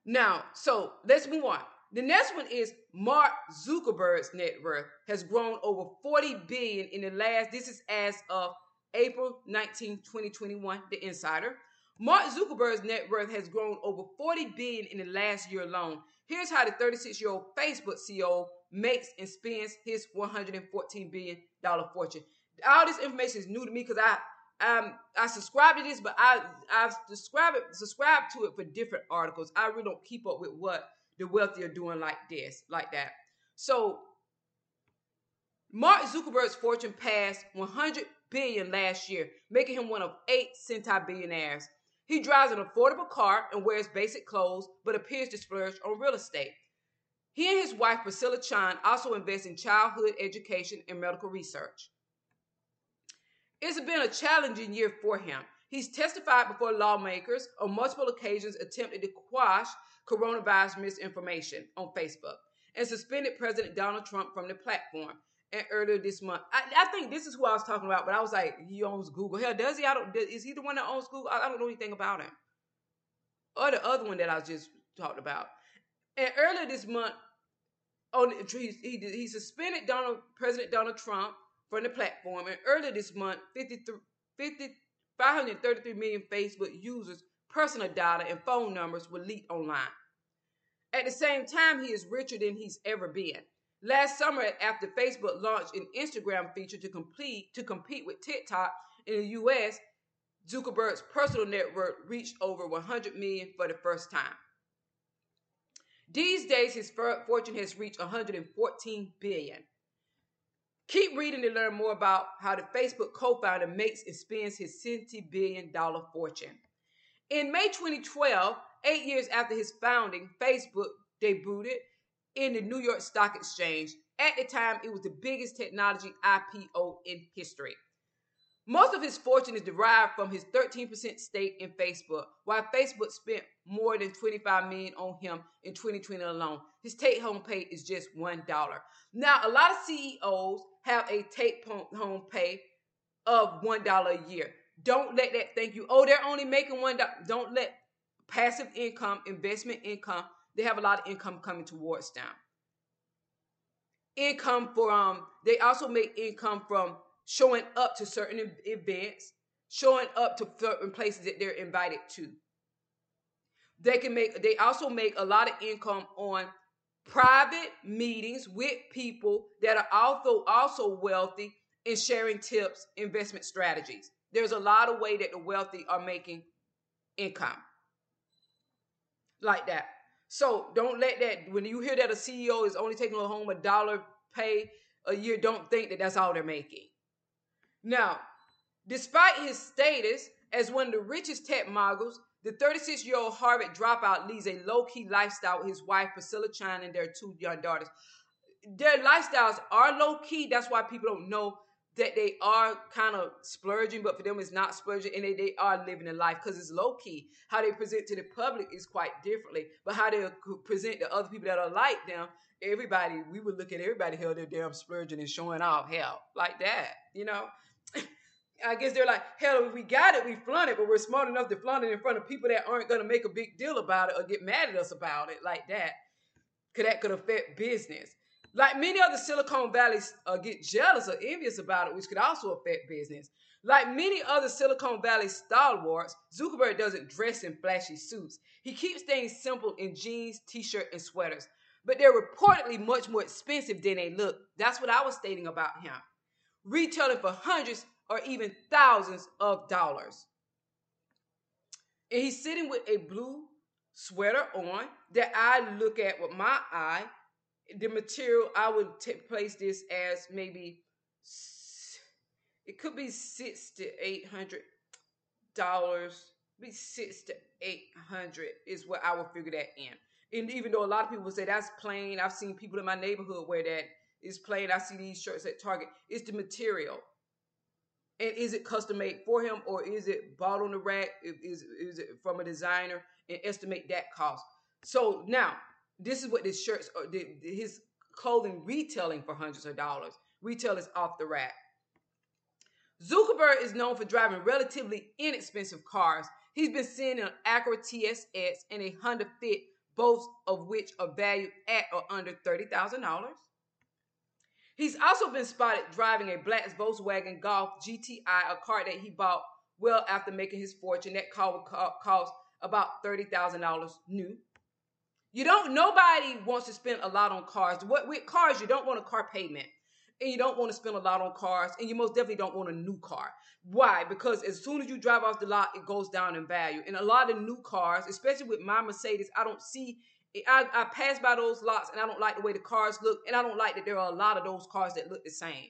Now, so let's move on. The next one is Mark Zuckerberg's net worth has grown over 40 billion in the last, this is as of April 19, 2021, the insider. Mark Zuckerberg's net worth has grown over 40 billion in the last year alone. Here's how the 36-year-old Facebook CEO makes and spends his 114 billion dollar fortune. All this information is new to me because I um I subscribe to this, but I I've subscribed to it for different articles. I really don't keep up with what the wealthy are doing like this, like that. So Mark Zuckerberg's fortune passed 100 billion last year, making him one of eight centibillionaires. He drives an affordable car and wears basic clothes, but appears to splurge on real estate. He and his wife, Priscilla Chan, also invest in childhood education and medical research. It's been a challenging year for him. He's testified before lawmakers on multiple occasions, attempting to quash coronavirus misinformation on Facebook and suspended President Donald Trump from the platform. And earlier this month, I, I, think this is who I was talking about, but I was like, he owns Google. Hell, does he? I don't. Is he the one that owns Google? I, I don't know anything about him. Or the other one that I just talked about. And earlier this month, on he, he, he suspended Donald President Donald Trump from the platform. And earlier this month, 53, 50, 533 million Facebook users personal data and phone numbers were leaked online. At the same time, he is richer than he's ever been. Last summer, after Facebook launched an Instagram feature to complete to compete with TikTok in the US, Zuckerberg's personal network reached over 100 million for the first time. These days, his fortune has reached 114 billion. Keep reading to learn more about how the Facebook co-founder makes and spends his 60 billion dollar fortune. In May 2012, eight years after his founding, Facebook debuted in the New York Stock Exchange. At the time, it was the biggest technology IPO in history. Most of his fortune is derived from his 13% stake in Facebook, while Facebook spent more than 25 million on him in 2020 alone. His take-home pay is just $1. Now, a lot of CEOs have a take-home pay of $1 a year. Don't let that think you, oh, they're only making one. Don't let passive income, investment income, they have a lot of income coming towards them. Income from, they also make income from showing up to certain events, showing up to certain places that they're invited to. They can make, they also make a lot of income on private meetings with people that are also also wealthy and sharing tips, investment strategies. There's a lot of way that the wealthy are making income. Like that. So don't let that, when you hear that a CEO is only taking home a dollar pay a year, don't think that that's all they're making. Now, despite his status as one of the richest tech moguls, the 36 year old Harvard dropout leads a low key lifestyle with his wife, Priscilla Chan, and their two young daughters. Their lifestyles are low key. That's why people don't know that they are kind of splurging, but for them it's not splurging, and they, they are living a life because it's low key. How they present to the public is quite differently, but how they present to other people that are like them, everybody we would look at everybody hell they're damn splurging and showing off hell like that, you know. I guess they're like, hell, we got it, we flaunt it, but we're smart enough to flaunt it in front of people that aren't going to make a big deal about it or get mad at us about it like that. Cause that could affect business. Like many other Silicon Valley uh, get jealous or envious about it, which could also affect business. Like many other Silicon Valley stalwarts, Zuckerberg doesn't dress in flashy suits. He keeps things simple in jeans, t-shirt, and sweaters. But they're reportedly much more expensive than they look. That's what I was stating about him. Retailing for hundreds or even thousands of dollars. And he's sitting with a blue sweater on that I look at with my eye the material I would t- place this as maybe it could be six to eight hundred dollars. Be six to eight hundred is what I would figure that in. And even though a lot of people say that's plain, I've seen people in my neighborhood where that is plain. I see these shirts at Target. It's the material. And is it custom made for him or is it bought on the rack? Is, is it from a designer? And estimate that cost. So now this is what this shirts his clothing retailing for hundreds of dollars. Retail is off the rack. Zuckerberg is known for driving relatively inexpensive cars. He's been seen in an Acura TSX and a Honda Fit, both of which are valued at or under $30,000. He's also been spotted driving a black Volkswagen Golf GTI, a car that he bought well after making his fortune. That car would cost about $30,000 new. You don't. Nobody wants to spend a lot on cars. What with cars, you don't want a car payment, and you don't want to spend a lot on cars, and you most definitely don't want a new car. Why? Because as soon as you drive off the lot, it goes down in value. And a lot of new cars, especially with my Mercedes, I don't see. I, I pass by those lots, and I don't like the way the cars look, and I don't like that there are a lot of those cars that look the same.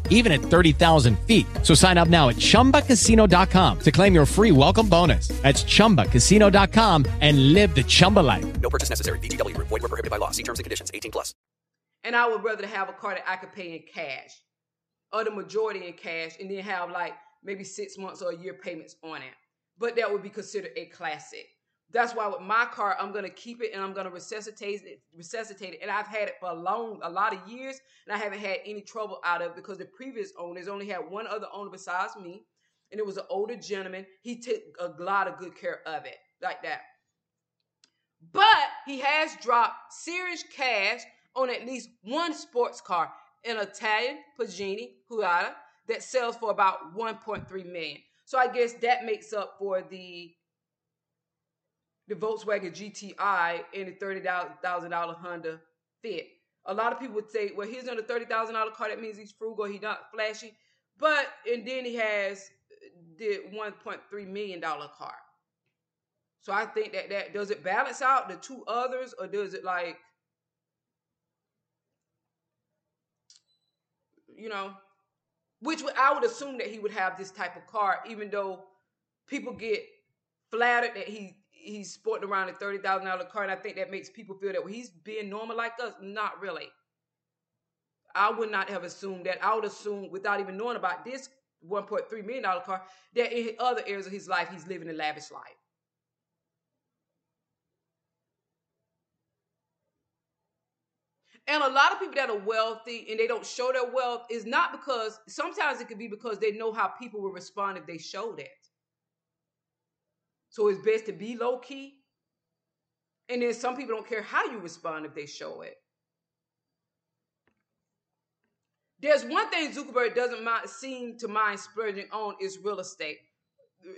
even at 30,000 feet. So sign up now at chumbacasino.com to claim your free welcome bonus. That's chumbacasino.com and live the Chumba life. No purchase necessary. VGW, void, were prohibited by law. See terms and conditions 18 plus. And I would rather have a car that I could pay in cash or the majority in cash and then have like maybe six months or a year payments on it. But that would be considered a classic. That's why with my car, I'm gonna keep it and I'm gonna resuscitate it, resuscitate it. And I've had it for a long, a lot of years, and I haven't had any trouble out of it because the previous owners only had one other owner besides me, and it was an older gentleman. He took a lot of good care of it, like that. But he has dropped serious cash on at least one sports car, an Italian Pagani Huayra, that sells for about 1.3 million. So I guess that makes up for the the Volkswagen GTI and the thirty thousand dollar Honda Fit. A lot of people would say, well, he's on a thirty thousand dollar car. That means he's frugal. He's not flashy. But and then he has the one point three million dollar car. So I think that that does it balance out the two others, or does it like, you know, which I would assume that he would have this type of car, even though people get flattered that he he's sporting around a thirty thousand dollar car, and I think that makes people feel that he's being normal like us. Not really. I would not have assumed that. I would assume, without even knowing about this $1.3 million car, that in other areas of his life, he's living a lavish life. And a lot of people that are wealthy and they don't show their wealth is not because sometimes it could be because they know how people will respond if they show that. So it's best to be low key. And then some people don't care how you respond if they show it. There's one thing Zuckerberg doesn't mind, seem to mind splurging on is real estate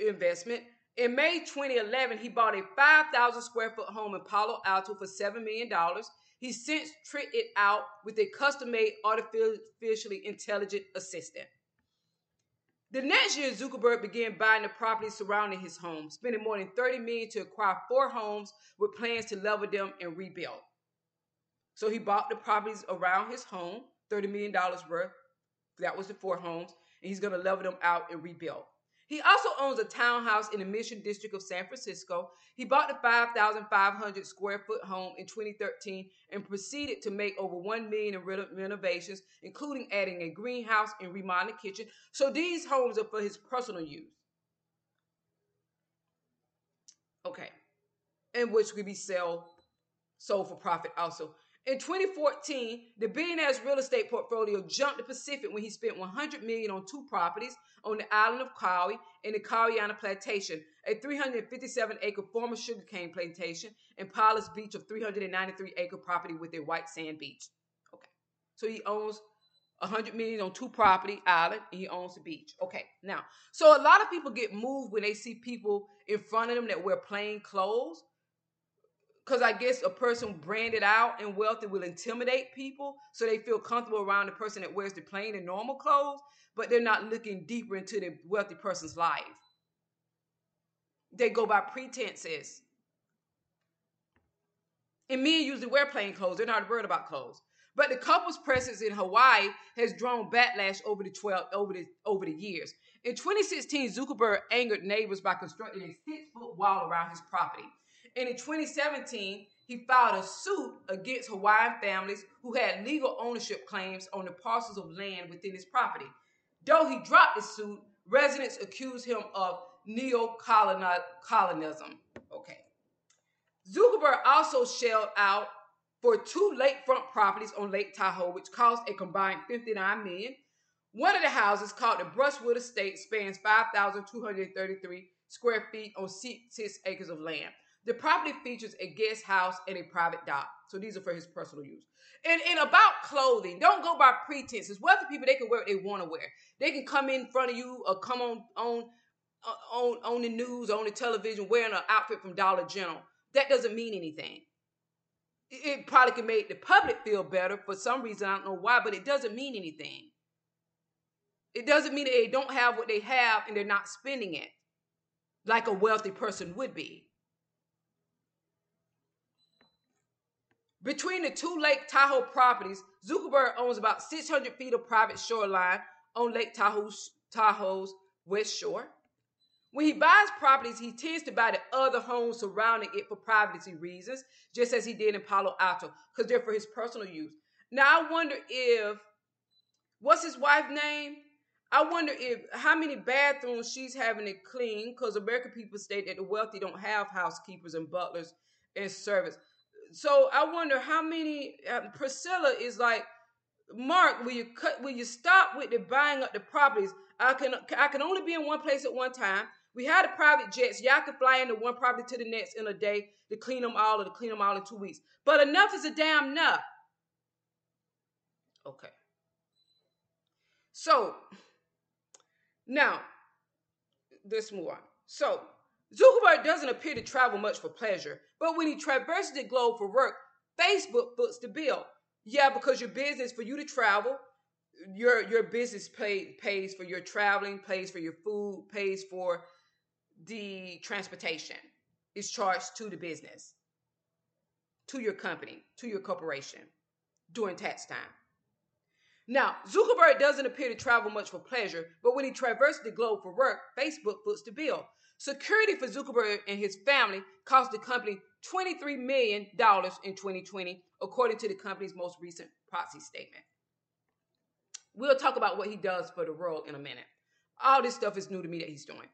investment. In May 2011, he bought a 5,000 square foot home in Palo Alto for $7 million. He since tricked it out with a custom made artificially intelligent assistant. The next year, Zuckerberg began buying the properties surrounding his home, spending more than 30 million to acquire four homes with plans to level them and rebuild. So he bought the properties around his home, $30 million worth. That was the four homes, and he's going to level them out and rebuild. He also owns a townhouse in the Mission District of San Francisco. He bought the 5,500 square foot home in 2013 and proceeded to make over 1 million in renovations, including adding a greenhouse and remodeling kitchen. So these homes are for his personal use. Okay. And which could be sell sold for profit also. In 2014, the billionaire's real estate portfolio jumped the Pacific when he spent 100 million on two properties on the island of Kauai and the Kahu'aina Plantation, a 357-acre former sugarcane plantation, and Palos Beach, of 393-acre property with a white sand beach. Okay, so he owns 100 million on two property island, and he owns the beach. Okay, now, so a lot of people get moved when they see people in front of them that wear plain clothes because I guess a person branded out and wealthy will intimidate people so they feel comfortable around the person that wears the plain and normal clothes, but they're not looking deeper into the wealthy person's life. They go by pretenses. And men usually wear plain clothes, they're not worried about clothes. But the couple's presence in Hawaii has drawn backlash over the 12 over the over the years. In 2016, Zuckerberg angered neighbors by constructing a six-foot wall around his property. And in 2017, he filed a suit against Hawaiian families who had legal ownership claims on the parcels of land within his property. Though he dropped the suit, residents accused him of neo-colonialism. Okay. Zuckerberg also shelled out for two lakefront properties on Lake Tahoe, which cost a combined 59 million. One of the houses, called the Brushwood Estate, spans 5,233 square feet on six acres of land. The property features a guest house and a private dock. So these are for his personal use. And, and about clothing, don't go by pretenses. Wealthy people, they can wear what they want to wear. They can come in front of you or come on on uh, on on the news, on the television, wearing an outfit from Dollar General. That doesn't mean anything. It, it probably can make the public feel better for some reason. I don't know why, but it doesn't mean anything. It doesn't mean that they don't have what they have and they're not spending it like a wealthy person would be. Between the two Lake Tahoe properties, Zuckerberg owns about 600 feet of private shoreline on Lake Tahoe's, Tahoe's west shore. When he buys properties, he tends to buy the other homes surrounding it for privacy reasons, just as he did in Palo Alto, because they're for his personal use. Now, I wonder if, what's his wife's name? I wonder if how many bathrooms she's having to clean, because American people state that the wealthy don't have housekeepers and butlers and servants so I wonder how many uh, Priscilla is like. Mark, will you cut? Will you stop with the buying up the properties? I can I can only be in one place at one time. We had a private jets. Y'all could fly into one property to the next in a day to clean them all or to clean them all in two weeks. But enough is a damn enough. Okay. So now let's move on. So Zuckerberg doesn't appear to travel much for pleasure, but when he traverses the globe for work, Facebook foots the bill. Yeah, because your business for you to travel, your your business pay, pays for your traveling, pays for your food, pays for the transportation. Is charged to the business, to your company, to your corporation during tax time. Now, Zuckerberg doesn't appear to travel much for pleasure, but when he traverses the globe for work, Facebook foots the bill. Security for Zuckerberg and his family cost the company $23 million in 2020, according to the company's most recent proxy statement. We'll talk about what he does for the world in a minute. All this stuff is new to me that he's doing.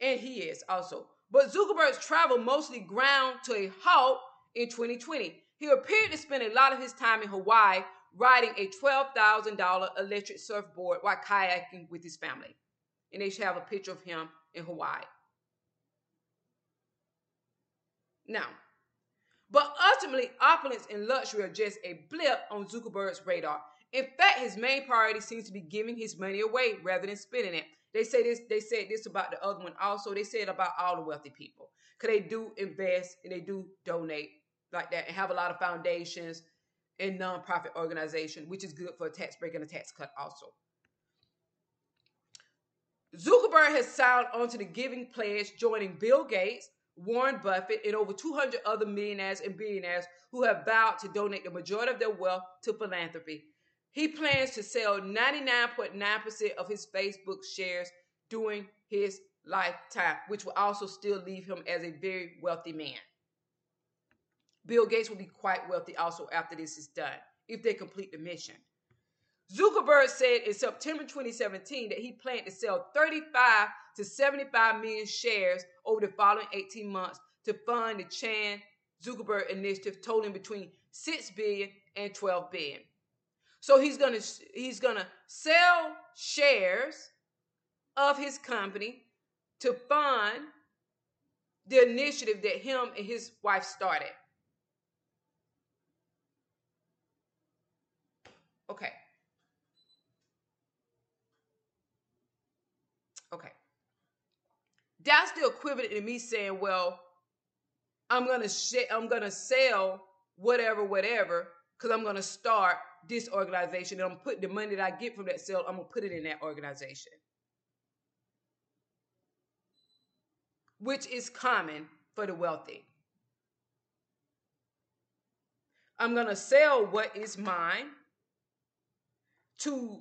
And he is also. But Zuckerberg's travel mostly ground to a halt in 2020. He appeared to spend a lot of his time in Hawaii riding a $12,000 electric surfboard while kayaking with his family. And they should have a picture of him in Hawaii. Now, but ultimately, opulence and luxury are just a blip on Zuckerberg's radar. In fact, his main priority seems to be giving his money away rather than spending it. They say this. They said this about the other one. Also, they said about all the wealthy people, because they do invest and they do donate like that, and have a lot of foundations and nonprofit organizations, which is good for a tax break and a tax cut. Also, Zuckerberg has signed onto the Giving Pledge, joining Bill Gates, Warren Buffett, and over 200 other millionaires and billionaires who have vowed to donate the majority of their wealth to philanthropy. He plans to sell 99.9% of his Facebook shares during his lifetime, which will also still leave him as a very wealthy man. Bill Gates will be quite wealthy also after this is done, if they complete the mission. Zuckerberg said in September 2017 that he planned to sell 35 to 75 million shares over the following 18 months to fund the Chan Zuckerberg initiative totaling between 6 billion and 12 billion. So he's going to he's to sell shares of his company to fund the initiative that him and his wife started. Okay. That's the equivalent to me saying, well, I'm gonna sh- I'm gonna sell whatever, whatever, because I'm gonna start this organization and I'm putting the money that I get from that sale, I'm gonna put it in that organization. Which is common for the wealthy. I'm gonna sell what is mine to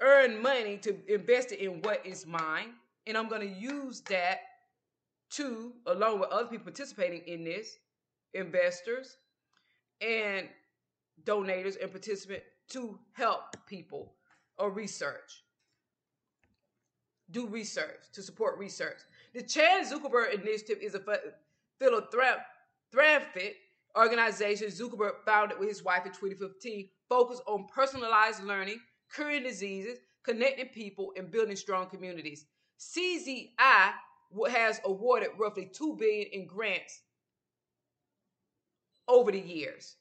earn money to invest it in what is mine. And I'm gonna use that to, along with other people participating in this, investors and donators and participants to help people or research. Do research to support research. The Chan Zuckerberg Initiative is a philanthropic organization Zuckerberg founded with his wife in 2015, focused on personalized learning, curing diseases, connecting people, and building strong communities. CZI has awarded roughly two billion in grants over the years.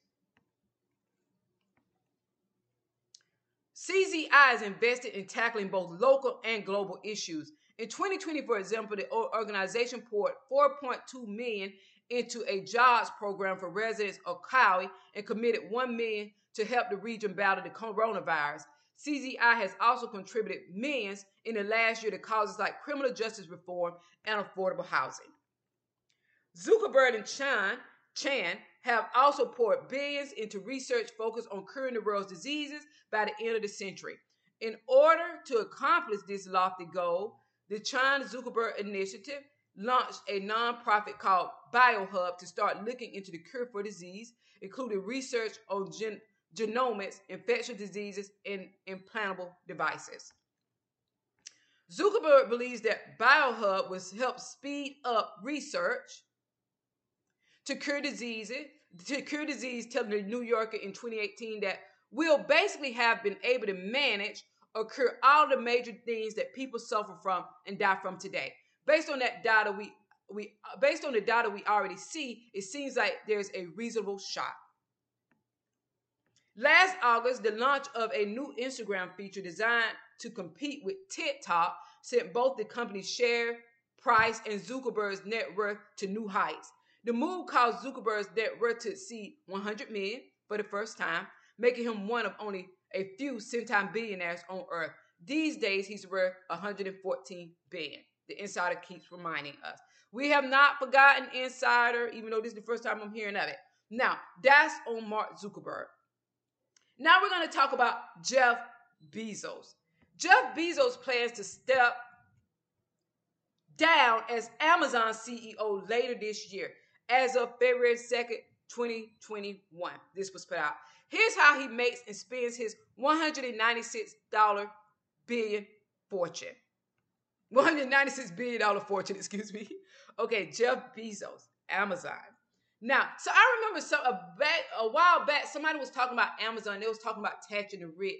CZI is invested in tackling both local and global issues. In 2020, for example, the organization poured 4.2 million into a jobs program for residents of Kauai and committed 1 million to help the region battle the coronavirus. CZI has also contributed millions in the last year to causes like criminal justice reform and affordable housing. Zuckerberg and Chan, Chan have also poured billions into research focused on curing the world's diseases by the end of the century. In order to accomplish this lofty goal, the Chan Zuckerberg Initiative launched a nonprofit called BioHub to start looking into the cure for disease, including research on gen- genomics, infectious diseases, and implantable devices. Zuckerberg believes that BioHub will help speed up research to cure diseases, to cure disease, telling the New Yorker in 2018 that we'll basically have been able to manage or cure all the major things that people suffer from and die from today. Based on that data, we we based on the data we already see, it seems like there's a reasonable shot. Last August, the launch of a new Instagram feature designed to compete with TikTok sent both the company's share price and Zuckerberg's net worth to new heights. The move caused Zuckerberg's net worth to exceed 100 million for the first time, making him one of only a few centibillionaires on earth. These days, he's worth 114 billion. The insider keeps reminding us. We have not forgotten Insider, even though this is the first time I'm hearing of it. Now, that's on Mark Zuckerberg. Now we're going to talk about Jeff Bezos. Jeff Bezos plans to step down as Amazon CEO later this year, as of February 2nd, 2021. This was put out. Here's how he makes and spends his $196 billion fortune. $196 billion fortune, excuse me. Okay, Jeff Bezos, Amazon. Now, so I remember so a back a while back, somebody was talking about Amazon. They was talking about taxing the rich,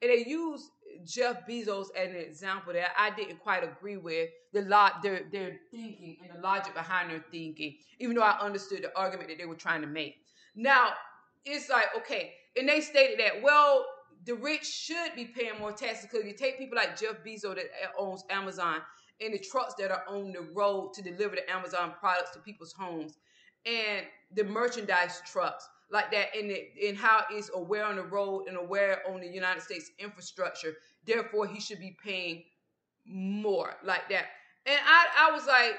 and they used Jeff Bezos as an example that I didn't quite agree with the lot their their thinking and the logic behind their thinking, even though I understood the argument that they were trying to make. Now, it's like okay, and they stated that well, the rich should be paying more taxes because you take people like Jeff Bezos that owns Amazon and the trucks that are on the road to deliver the Amazon products to people's homes and the merchandise trucks like that the, in how it's aware on the road and aware on the United States infrastructure. Therefore, he should be paying more like that. And I, I was like,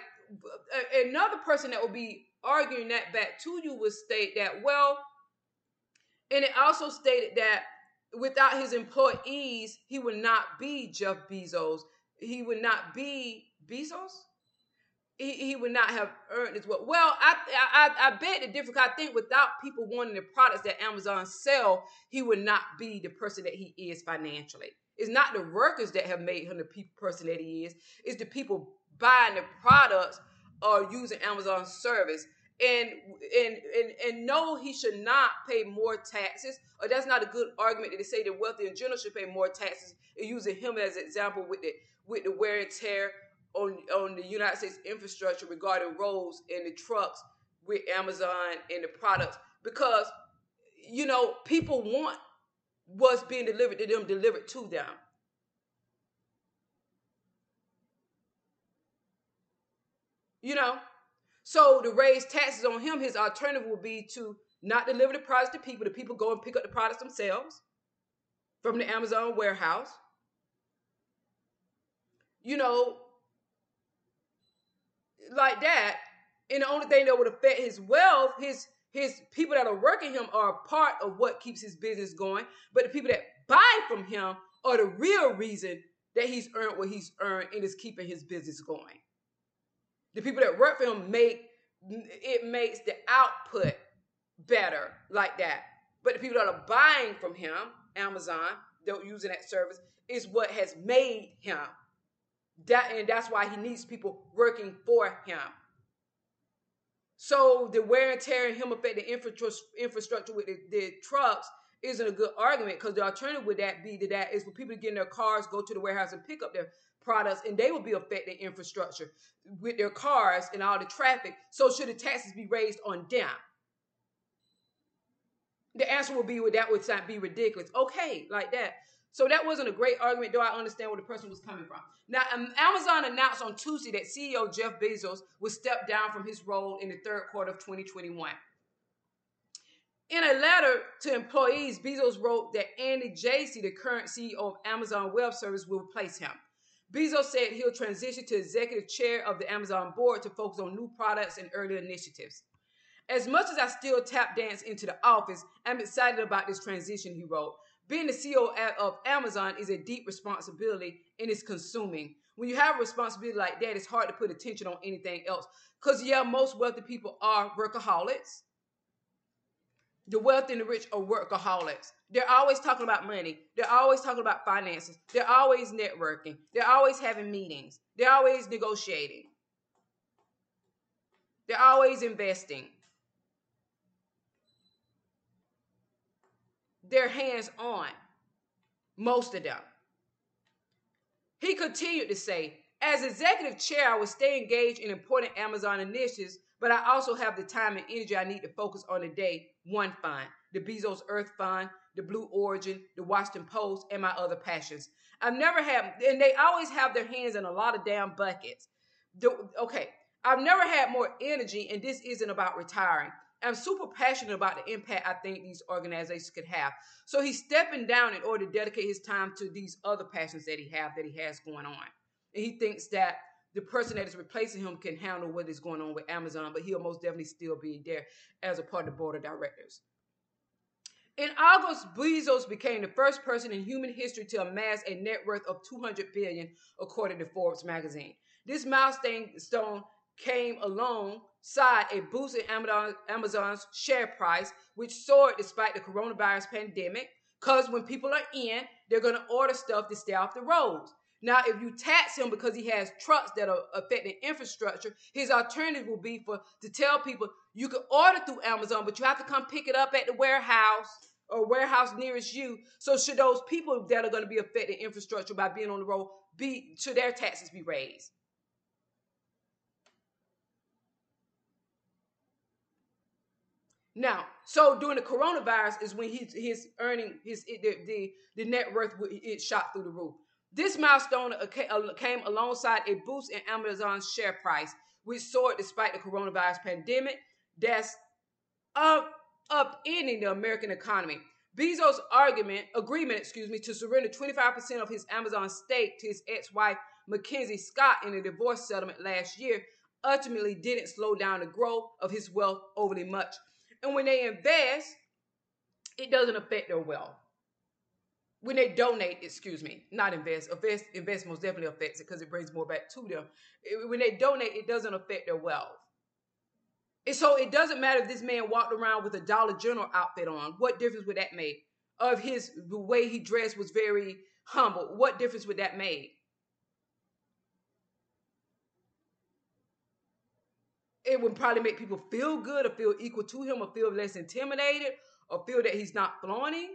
another person that would be arguing that back to you would state that, well, and it also stated that without his employees, he would not be Jeff Bezos. He would not be Bezos he, he would not have earned as well. Well, I I I bet the difference. I think without people wanting the products that Amazon sell, he would not be the person that he is financially. It's not the workers that have made him the person that he is. It's the people buying the products or using Amazon service. And and and and no, he should not pay more taxes. Or that's not a good argument to say the wealthy in general should pay more taxes. Using him as an example with the with the wear and tear on on the United States infrastructure regarding roads and the trucks with Amazon and the products because you know people want what's being delivered to them delivered to them. You know, so to raise taxes on him, his alternative would be to not deliver the products to people. The people go and pick up the products themselves from the Amazon warehouse. You know, like that, and the only thing that would affect his wealth, his his people that are working him are a part of what keeps his business going. But the people that buy from him are the real reason that he's earned what he's earned and is keeping his business going. The people that work for him make it makes the output better like that. But the people that are buying from him, Amazon, they're using that service, is what has made him that and that's why he needs people working for him. So the wear and tear and him affect the infrastructure with the, the trucks isn't a good argument because the alternative would that be to that is for people to get in their cars, go to the warehouse and pick up their products, and they will be affecting infrastructure with their cars and all the traffic. So should the taxes be raised on them? The answer will be, well, that would not be ridiculous. Okay, like that. So that wasn't a great argument, though I understand where the person was coming from. Now, um, Amazon announced on Tuesday that CEO Jeff Bezos would step down from his role in the third quarter of 2021. In a letter to employees, Bezos wrote that Andy Jassy, the current CEO of Amazon Web Service, will replace him. Bezos said he'll transition to executive chair of the Amazon board to focus on new products and early initiatives. As much as I still tap dance into the office, I'm excited about this transition, he wrote. Being the CEO of Amazon is a deep responsibility and it's consuming. When you have a responsibility like that, it's hard to put attention on anything else. Because, yeah, most wealthy people are workaholics. The wealthy and the rich are workaholics. They're always talking about money. They're always talking about finances. They're always networking. They're always having meetings. They're always negotiating. They're always investing. They're hands on, most of them. He continued to say, as executive chair, I will stay engaged in important Amazon initiatives, but I also have the time and energy I need to focus on the day one fund, the Bezos Earth Fund, the Blue Origin, the Washington Post, and my other passions. I've never had, and they always have their hands in a lot of damn buckets. okay, I've never had more energy, and this isn't about retiring. I'm super passionate about the impact I think these organizations could have. So he's stepping down in order to dedicate his time to these other passions that he have that he has going on. And he thinks that the person that is replacing him can handle what is going on with Amazon, but he'll most definitely still be there as a part of the board of directors. In August, Bezos became the first person in human history to amass a net worth of 200 billion, according to Forbes magazine. This milestone came alongside a boost in Amazon's share price, which soared despite the coronavirus pandemic. Because when people are in, they're going to order stuff to stay off the roads. Now, if you tax him because he has trucks that are affecting infrastructure, his alternative will be for to tell people you can order through Amazon, but you have to come pick it up at the warehouse or warehouse nearest you. So should those people that are going to be affecting infrastructure by being on the road be should their taxes be raised? Now, so during the coronavirus is when he's his earning his the the, the net worth it shot through the roof. This milestone uh, came alongside a boost in Amazon's share price, which soared despite the coronavirus pandemic that's up upending the American economy. Bezos' argument agreement, excuse me, to surrender 25% of his Amazon stake to his ex-wife MacKenzie Scott in a divorce settlement last year ultimately didn't slow down the growth of his wealth overly much. And when they invest, it doesn't affect their wealth. When they donate, excuse me, not invest, invest, invest most definitely affects it because it brings more back to them. When they donate, it doesn't affect their wealth. And so it doesn't matter if this man walked around with a Dollar General outfit on. What difference would that make? Of his the way he dressed was very humble. What difference would that make? It would probably make people feel good or feel equal to him or feel less intimidated or feel that he's not flaunting.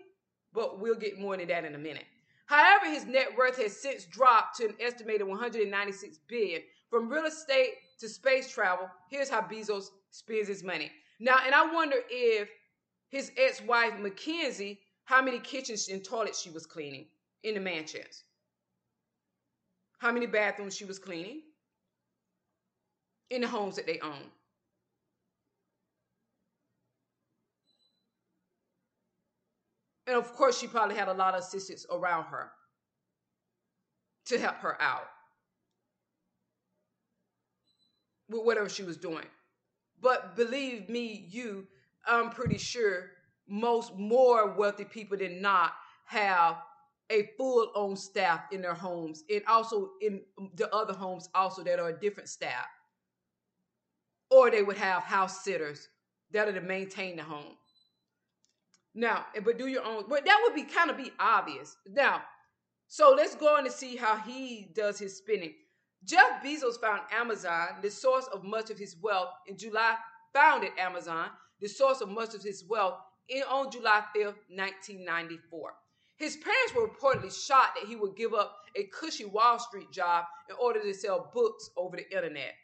But we'll get more into that in a minute. However, his net worth has since dropped to an estimated 196 billion. From real estate to space travel, here's how Bezos spends his money. Now, and I wonder if his ex-wife MacKenzie, how many kitchens and toilets she was cleaning in the mansions. How many bathrooms she was cleaning in the homes that they own. And of course, she probably had a lot of assistants around her to help her out with whatever she was doing. But believe me, you, I'm pretty sure most more wealthy people than not have a full on staff in their homes and also in the other homes also that are different staff. Or they would have house sitters that are to maintain the home. Now, eh, but do your own, but that would be kind of be obvious. Now, so let's go on to see how he does his spending. Jeff Bezos found Amazon, the source of much of his wealth, in July, founded Amazon, the source of much of his wealth, in, on July 5th, 1994. His parents were reportedly shocked that he would give up a cushy Wall Street job in order to sell books over the internet.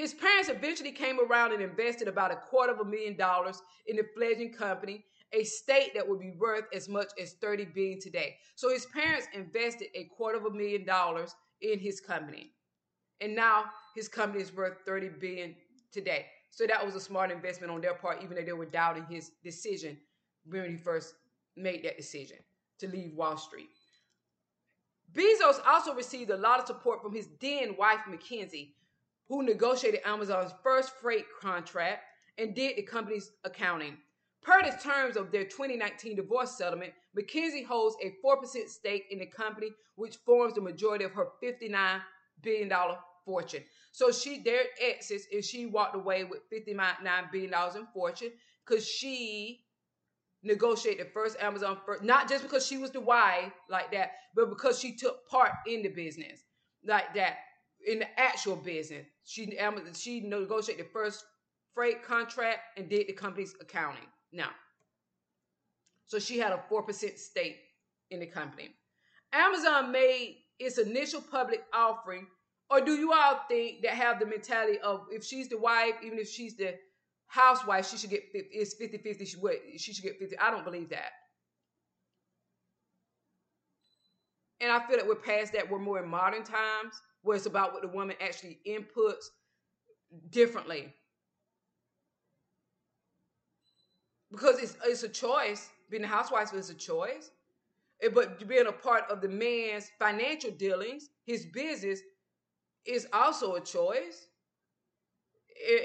His parents eventually came around and invested about a quarter of a million dollars in the fledgling company, a state that would be worth as much as 30 billion today. So his parents invested a quarter of a million dollars in his company. And now his company is worth 30 billion today. So that was a smart investment on their part, even though they were doubting his decision when he first made that decision to leave Wall Street. Bezos also received a lot of support from his then wife, MacKenzie, who negotiated Amazon's first freight contract and did the company's accounting. Per the terms of their 2019 divorce settlement, MacKenzie holds a 4% stake in the company, which forms the majority of her $59 billion fortune. So she their exits and she walked away with $59 billion in fortune because she negotiated the first Amazon first, not just because she was the wife like that, but because she took part in the business like that, in the actual business. She she negotiated the first freight contract and did the company's accounting. Now, so she had a 4% stake in the company. Amazon made its initial public offering, or do you all think that have the mentality of if she's the wife, even if she's the housewife, she should get 50, it's 50 50, she, she should get 50. I don't believe that. And I feel that we're past that. We're more in modern times where it's about what the woman actually inputs differently. Because it's, it's a choice. Being a housewife is a choice. But being a part of the man's financial dealings, his business, is also a choice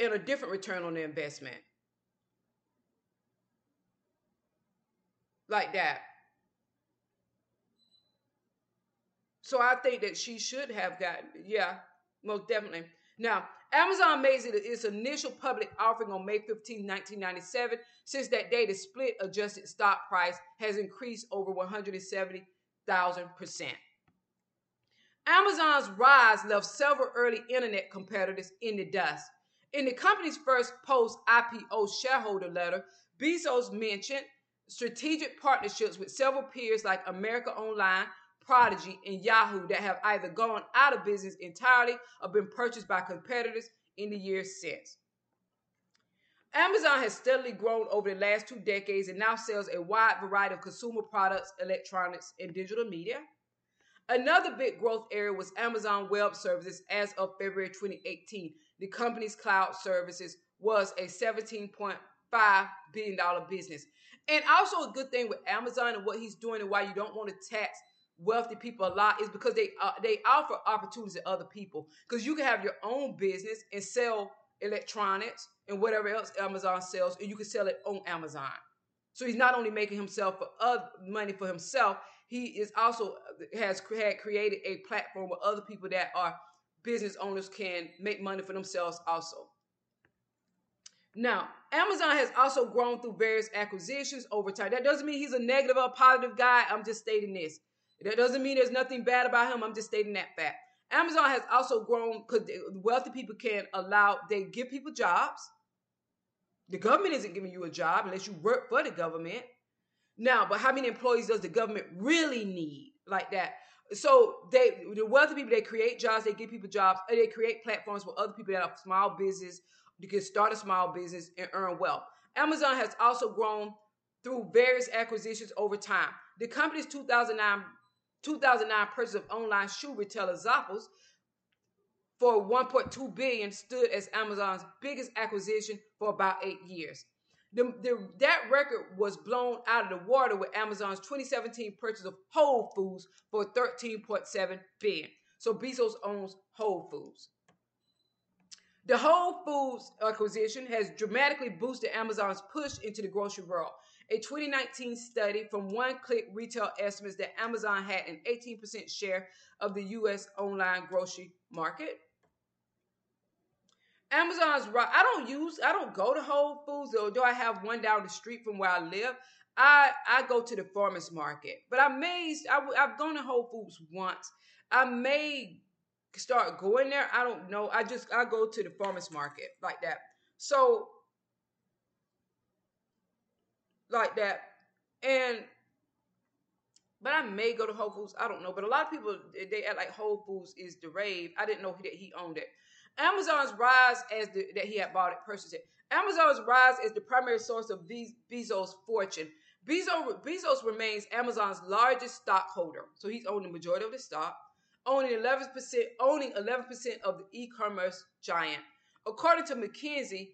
and a different return on the investment. Like that. So I think that she should have gotten, yeah, most definitely. Now, Amazon made its initial public offering on May 15, 1997. Since that day, the split adjusted stock price has increased over 170,000%. Amazon's rise left several early internet competitors in the dust. In the company's first post IPO shareholder letter, Bezos mentioned strategic partnerships with several peers like America Online, Prodigy, and Yahoo that have either gone out of business entirely or been purchased by competitors in the years since. Amazon has steadily grown over the last two decades and now sells a wide variety of consumer products, electronics, and digital media. Another big growth area was Amazon Web Services as of February 2018. The company's cloud services was a $17.5 billion business. And also, a good thing with Amazon and what he's doing and why you don't want to tax wealthy people a lot is because they uh, they offer opportunities to other people. Because you can have your own business and sell electronics and whatever else Amazon sells, and you can sell it on Amazon. So he's not only making himself for other money for himself, he is also uh, has had created a platform where other people that are business owners can make money for themselves also. Now, Amazon has also grown through various acquisitions over time. That doesn't mean he's a negative or positive guy. I'm just stating this. That doesn't mean there's nothing bad about him. I'm just stating that fact. Amazon has also grown because wealthy people can allow, they give people jobs. The government isn't giving you a job unless you work for the government. Now, but how many employees does the government really need like that? So they, the wealthy people, they create jobs, they give people jobs, they create platforms for other people that are small business, you can start a small business and earn wealth. Amazon has also grown through various acquisitions over time. The company's 2009, 2009 purchase of online shoe retailer Zappos for 1.2 billion stood as Amazon's biggest acquisition for about eight years. The, the, that record was blown out of the water with Amazon's 2017 purchase of Whole Foods for 13.7 billion. So Bezos owns Whole Foods. The Whole Foods acquisition has dramatically boosted Amazon's push into the grocery world. A 2019 study from One Click Retail estimates that Amazon had an 18% share of the U.S. online grocery market. Amazon's right. I don't use, I don't go to Whole Foods, or do I have one down the street from where I live? I I go to the farmers market, but I may I, I've gone to Whole Foods once. I may start going there. I don't know. I just I go to the farmers market like that. So like that, and but I may go to Whole Foods. I don't know. But a lot of people they act like Whole Foods is the rave. I didn't know that he owned it. Amazon's rise as the, that he had bought it, purchased it. Amazon's rise is the primary source of Bezos' fortune. Bezos, Bezos remains Amazon's largest stockholder, so he's owned the majority of the stock, owning 11% owning 11% of the e-commerce giant. According to MacKenzie,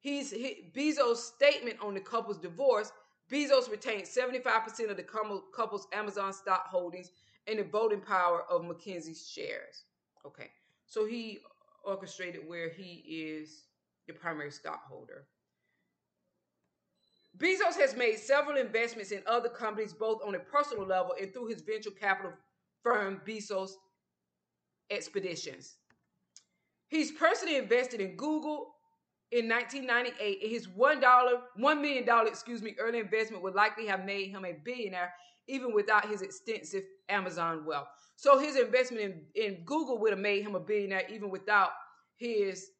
he's he, Bezos' statement on the couple's divorce. Bezos retained 75% of the couple's Amazon stock holdings and the voting power of MacKenzie's shares. Okay, so he orchestrated where he is the primary stockholder. Bezos has made several investments in other companies, both on a personal level and through his venture capital firm, Bezos Expeditions. He's personally invested in Google in 1998, his one dollar, one million dollar, excuse me, early investment would likely have made him a billionaire, even without his extensive Amazon wealth. So his investment in, in Google would have made him a billionaire even without his,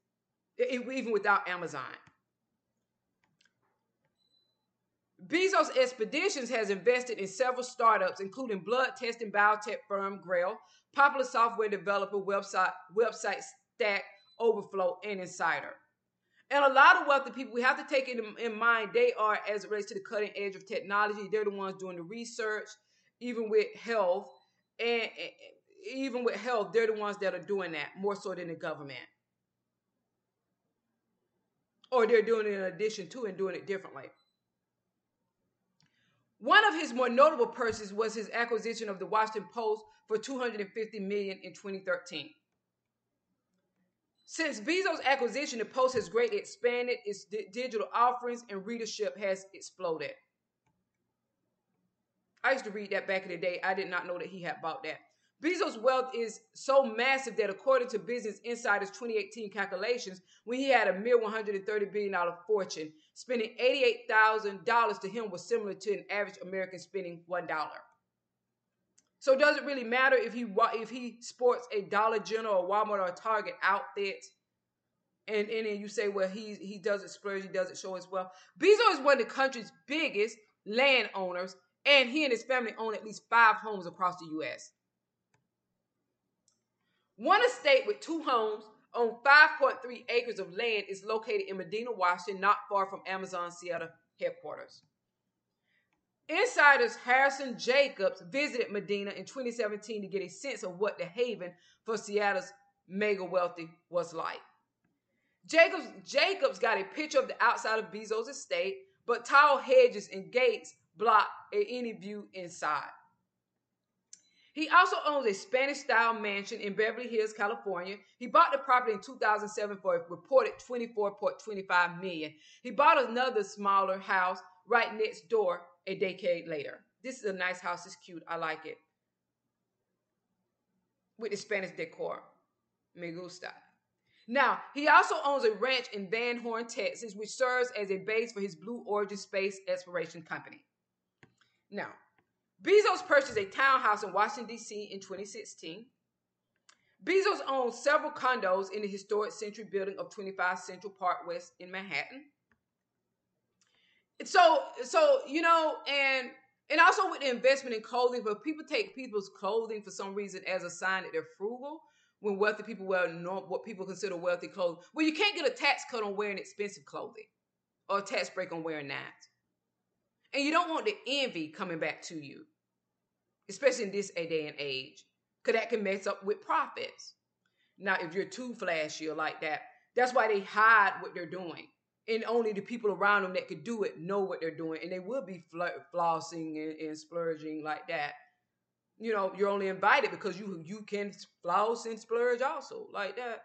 even without Amazon. Bezos Expeditions has invested in several startups, including blood testing biotech firm Grail, popular software developer website website Stack Overflow, and Insider. And a lot of wealthy people, we have to take it in, in mind, they are, as it relates to the cutting edge of technology, they're the ones doing the research, even with health and, and even with health, they're the ones that are doing that more so than the government. Or they're doing it in addition to and doing it differently. One of his more notable purchases was his acquisition of the Washington Post for 250 million in 2013. Since Bezos' acquisition, the Post has greatly expanded its di- digital offerings and readership has exploded. I used to read that back in the day. I did not know that he had bought that. Bezos' wealth is so massive that, according to Business Insider's 2018 calculations, when he had a mere $130 billion fortune, spending $88,000 to him was similar to an average American spending $1. So does it really matter if he if he sports a Dollar General or Walmart or Target outfit? And, and then you say, well, he he doesn't splurge, he doesn't show his wealth. Bezos is one of the country's biggest landowners, and he and his family own at least five homes across the U.S. One estate with two homes on 5.3 acres of land is located in Medina, Washington, not far from Amazon Seattle headquarters. Insiders Harrison Jacobs visited Medina in 2017 to get a sense of what the haven for Seattle's mega wealthy was like. Jacobs, Jacobs got a picture of the outside of Bezos' estate, but tall hedges and gates block any view inside. He also owns a Spanish style mansion in Beverly Hills, California. He bought the property in 2007 for a reported 24.25 million. He bought another smaller house right next door a decade later. This is a nice house. It's cute. I like it. With the Spanish decor. Me gusta. Now, he also owns a ranch in Van Horn, Texas, which serves as a base for his Blue Origin space exploration company. Now, Bezos purchased a townhouse in Washington, D.C. in 2016. Bezos owns several condos in the historic Century building of 25 Central Park West in Manhattan. So, so you know, and and also with the investment in clothing, but people take people's clothing for some reason as a sign that they're frugal. When wealthy people wear what people consider wealthy clothes, well, you can't get a tax cut on wearing expensive clothing, or a tax break on wearing that. And you don't want the envy coming back to you, especially in this day and age, because that can mess up with profits. Now, if you're too flashy or like that, that's why they hide what they're doing. And only the people around them that could do it know what they're doing. And they will be flossing and, and splurging like that. You know, you're only invited because you you can floss and splurge also like that.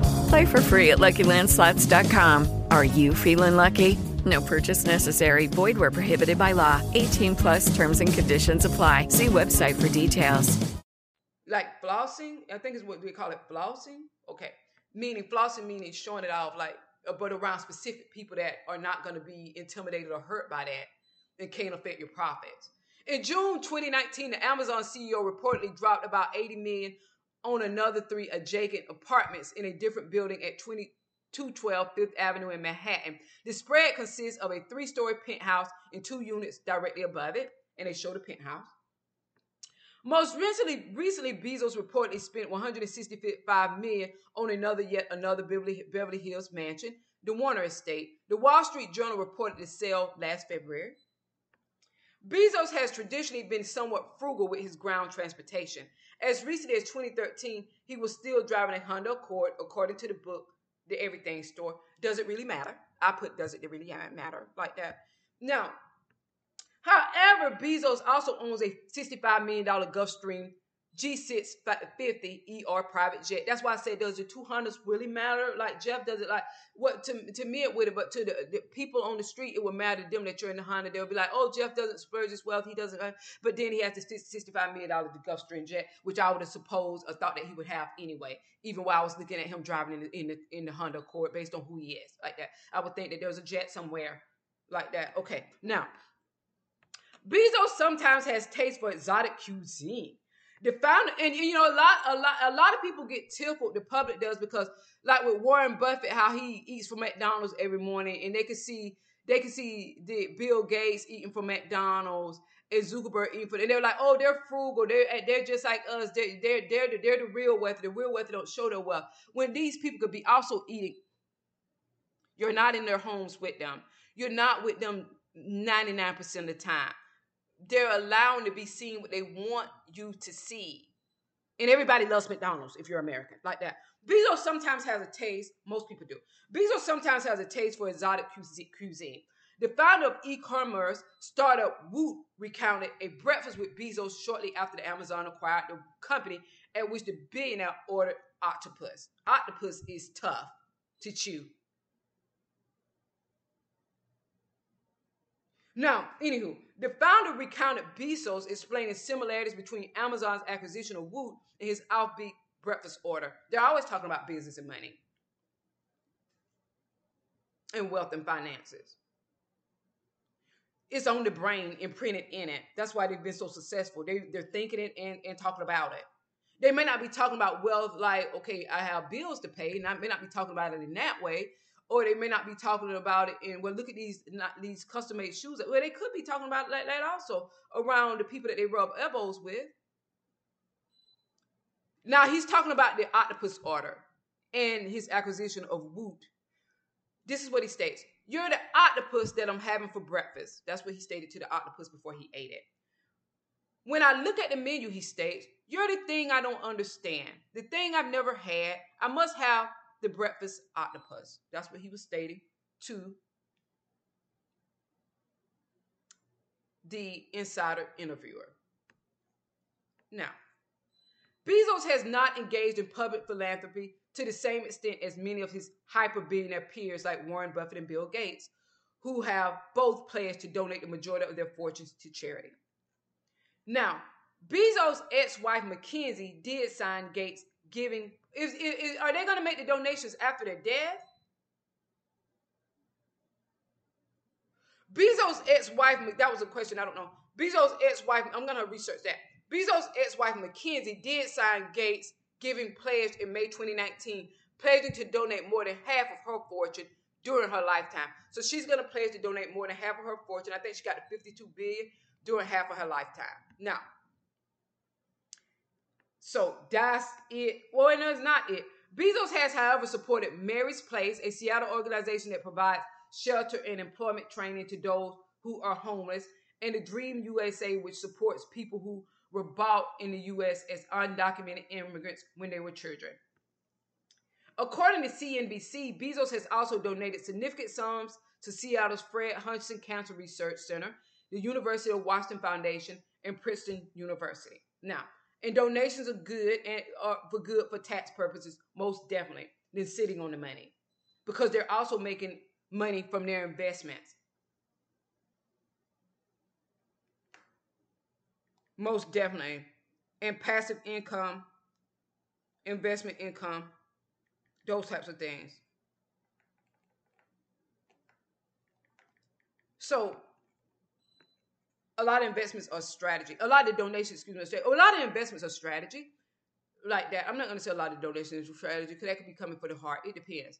Play for free at LuckyLandSlots.com. Are you feeling lucky? No purchase necessary. Void where prohibited by law. 18 plus terms and conditions apply. See website for details. Like flossing, I think is what we call it flossing. Okay. Meaning flossing meaning showing it off like uh, but around specific people that are not going to be intimidated or hurt by that and can't affect your profits. In June 2019, the Amazon CEO reportedly dropped about 80 million on another three adjacent apartments in a different building at 20 212 Fifth Avenue in Manhattan. The spread consists of a three story penthouse and two units directly above it, and they show the penthouse. Most recently, recently Bezos reportedly spent 165 million on another yet another Beverly, Beverly Hills mansion, the Warner Estate. The Wall Street Journal reported the sale last February. Bezos has traditionally been somewhat frugal with his ground transportation. As recently as 2013, he was still driving a Honda Accord, according to the book the everything store. Does it really matter? I put does it really matter like that. Now, however, Bezos also owns a $65 million Gulfstream G6 50 ER private jet. That's why I say does the 200s really matter? Like Jeff does it like what to to me it would, but to the, the, people on the street it would matter to them that you're in the Honda. They'll be like, oh Jeff doesn't splurge his wealth, he doesn't. Uh, but then he has the 65 million dollar Gulfstream jet, which I would have supposed or thought that he would have anyway. Even while I was looking at him driving in the in the, in the Honda Accord based on who he is, like that, I would think that there's a jet somewhere like that. Okay, now Bezos sometimes has taste for exotic cuisine. The founder, and you know, a lot, a lot, a lot of people get tickled. The public does because, like with Warren Buffett, how he eats from McDonald's every morning, and they can see, they can see the Bill Gates eating from McDonald's and Zuckerberg eating from, and they're like, oh, they're frugal. They're they're just like us. They're they're they're the, they're the real wealthy. The real wealthy don't show their wealth. When these people could be also eating, you're not in their homes with them. You're not with them 99% of the time they're allowing to be seen what they want you to see. And everybody loves McDonald's if you're American, like that. Bezos sometimes has a taste, most people do. Bezos sometimes has a taste for exotic cuisine. The founder of e-commerce startup Woot recounted a breakfast with Bezos shortly after the Amazon acquired the company, at which the billionaire ordered octopus. Octopus is tough to chew. Now, anywho, the founder recounted Bezos explaining similarities between Amazon's acquisition of Woot and his offbeat breakfast order. They're always talking about business and money and wealth and finances. It's on the brain, imprinted in it. That's why they've been so successful. They, they're thinking it and, and talking about it. They may not be talking about wealth like, okay, I have bills to pay, and I may not be talking about it in that way, or they may not be talking about it And well look at these not these custom made shoes. Well they could be talking about that also around the people that they rub elbows with. Now he's talking about the octopus order and his acquisition of woot. This is what he states. You're the octopus that i'm having for breakfast. That's what he stated to the octopus before he ate it. When i look at the menu he states you're the thing i don't understand. The thing i've never had. I must have the breakfast octopus. That's what he was stating to the insider interviewer. Now, Bezos has not engaged in public philanthropy to the same extent as many of his hyper billionaire peers like Warren Buffett and Bill Gates, who have both pledged to donate the majority of their fortunes to charity. Now, Bezos' ex wife MacKenzie did sign Gates' giving is, is, is are they going to make the donations after their death? Bezos' ex-wife, that was a question, I don't know. Bezos' ex-wife, I'm going to research that. Bezos' ex-wife, MacKenzie, did sign Gates' giving pledge in May 2019, pledging to donate more than half of her fortune during her lifetime. So she's going to pledge to donate more than half of her fortune. I think she got to 52 billion during half of her lifetime. Now, so that's it. Well, no, it's not it. Bezos has, however, supported Mary's Place, a Seattle organization that provides shelter and employment training to those who are homeless, and the Dream USA, which supports people who were bought in the U.S. as undocumented immigrants when they were children. According to CNBC, Bezos has also donated significant sums to Seattle's Fred Hutchinson Cancer Research Center, the University of Washington Foundation, and Princeton University. Now, and donations are good and are for good for tax purposes, most definitely, than sitting on the money. Because they're also making money from their investments. Most definitely. And passive income, investment income, those types of things. So a lot of investments are strategy. A lot of donations, excuse me, a lot of investments are strategy like that. I'm not going to say a lot of donations are strategy because that could be coming for the heart. It depends.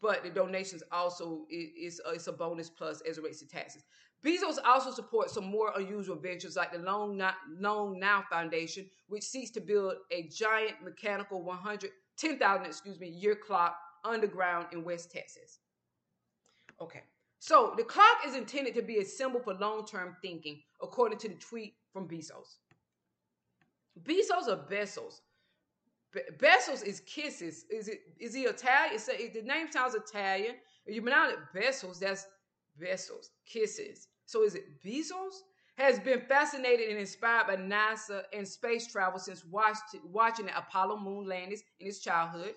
But the donations also is, it's a bonus plus as it relates to taxes. Bezos also supports some more unusual ventures like the Long Now, Long Now Foundation, which seeks to build a giant mechanical 100, 10,000, excuse me, year clock underground in West Texas. Okay. So the clock is intended to be a symbol for long-term thinking, according to the tweet from Bezos. Bezos or Bezos? Be- Bezos is kisses. Is it? Is he Italian? It's a, the name sounds Italian. You pronounce it Bezos, that's Bezos, kisses. So is it Bezos? has been fascinated and inspired by NASA and space travel since watched, watching the Apollo moon landings in his childhood.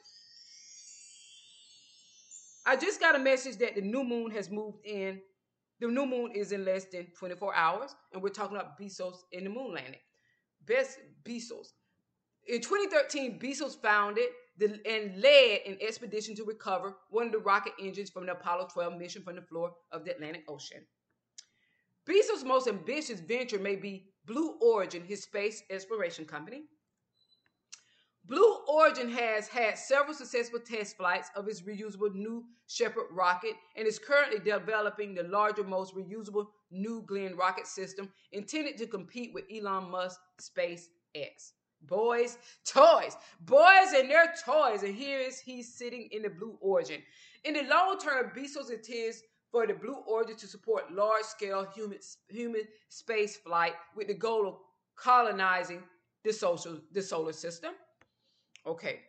I just got a message that the new moon has moved in. The new moon is in less than 24 hours, and we're talking about Bezos in the moon landing. Best Bezos. In 2013, Bezos founded the, and led an expedition to recover one of the rocket engines from the Apollo 12 mission from the floor of the Atlantic Ocean. Bezos' most ambitious venture may be Blue Origin, his space exploration company. Blue Origin has had several successful test flights of its reusable New Shepard rocket and is currently developing the larger, most reusable New Glenn rocket system intended to compete with Elon Musk's SpaceX. Boys, toys, boys and their toys. And here is he sitting in the Blue Origin. In the long term, Bezos intends for the Blue Origin to support large scale human, human space flight with the goal of colonizing the, social, the solar system. Okay.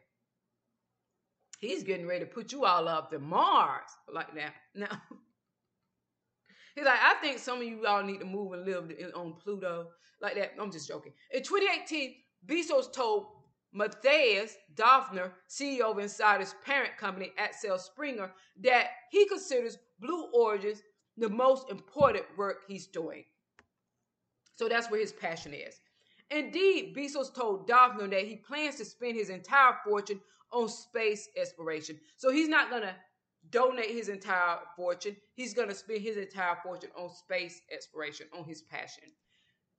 He's getting ready to put you all up to Mars like that. Now, he's like, I think some of you all need to move and live on Pluto like that. I'm just joking. In 2018, Bezos told Matthias Döpfner, CEO of Insider's parent company, Axel Springer, that he considers Blue Origins the most important work he's doing. So that's where his passion is. Indeed, Bezos told Daphne that he plans to spend his entire fortune on space exploration. So he's not going to donate his entire fortune. He's going to spend his entire fortune on space exploration, on his passion.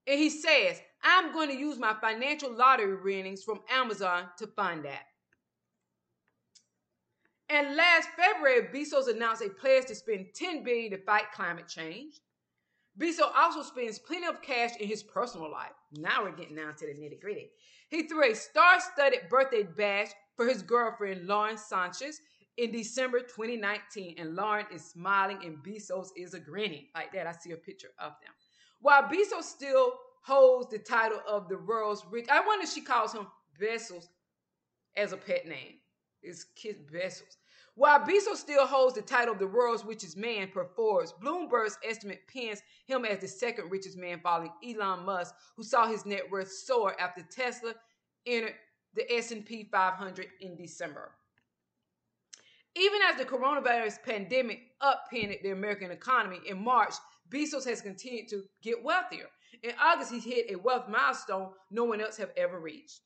And he says, I'm going to use my financial lottery winnings from Amazon to fund that. And last February, Bezos announced a pledge to spend 10 billion to fight climate change. Bezos also spends plenty of cash in his personal life. Now we're getting down to the nitty gritty. He threw a star-studded birthday bash for his girlfriend Lauren Sanchez in December 2019, and Lauren is smiling and Bezos is a grinning like that. I see a picture of them. While Bezos still holds the title of the world's rich, I wonder if she calls him Bezos as a pet name. It's Kid Bezos. While Bezos still holds the title of the world's richest man per Forbes, Bloomberg's estimate pins him as the second richest man following Elon Musk, who saw his net worth soar after Tesla entered the S&P 500 in December. Even as the coronavirus pandemic upended the American economy in March, Bezos has continued to get wealthier. In August, he hit a wealth milestone no one else have ever reached.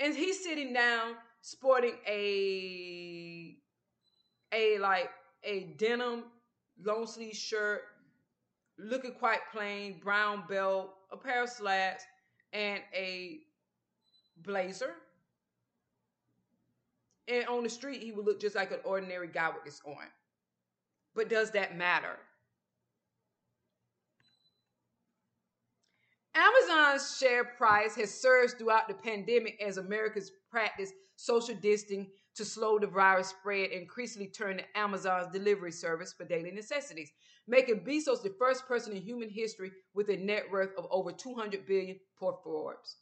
And he's sitting down sporting a a like a denim long sleeve shirt, looking quite plain, brown belt, a pair of slacks, and a blazer. And on the street, he would look just like an ordinary guy with this on. But does that matter? Amazon's share price has surged throughout the pandemic as Americans practice social distancing to slow the virus spread increasingly turn to Amazon's delivery service for daily necessities, making Bezos the first person in human history with a net worth of over 200 billion per Forbes.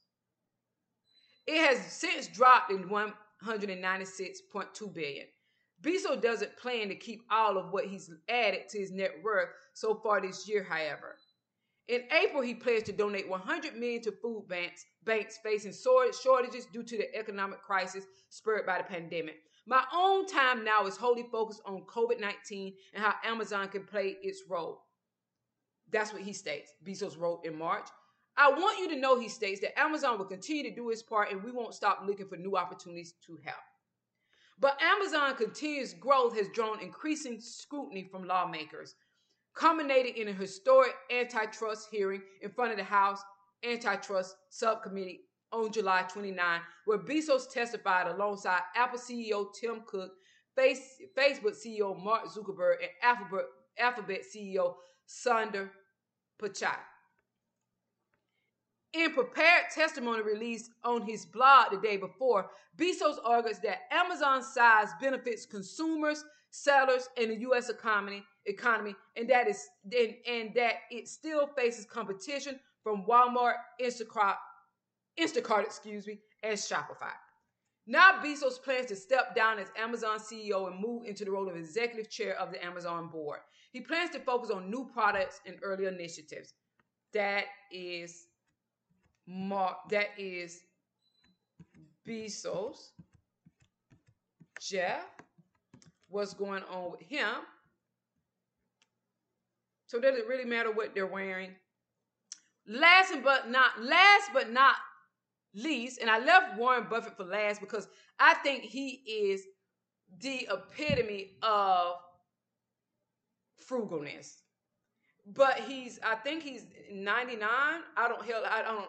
It has since dropped in 196.2 billion. Bezos doesn't plan to keep all of what he's added to his net worth so far this year, however. In April, he pledged to donate 100 million to food banks, banks facing shortages due to the economic crisis spurred by the pandemic. My own time now is wholly focused on COVID 19 and how Amazon can play its role. That's what he states. Bezos wrote in March. I want you to know, he states, that Amazon will continue to do its part and we won't stop looking for new opportunities to help. But Amazon continuous growth has drawn increasing scrutiny from lawmakers culminated in a historic antitrust hearing in front of the House Antitrust Subcommittee on July 29, where Bezos testified alongside Apple CEO Tim Cook, Facebook CEO Mark Zuckerberg, and Alphabet, CEO Sundar Pichai. In prepared testimony released on his blog the day before, Bezos argues that Amazon's size benefits consumers, sellers, in the U.S. economy economy, and that is and, and that it still faces competition from Walmart, Instacart, Instacart, excuse me, and Shopify. Now Bezos plans to step down as Amazon CEO and move into the role of executive chair of the Amazon board. He plans to focus on new products and early initiatives. that is Mark. That is Bezos. Jeff. What's going on with him? So does it really matter what they're wearing? Last but not last but not least, and I left Warren Buffett for last because I think he is the epitome of frugalness. But he's, I think he's 99. I don't hell, I don't,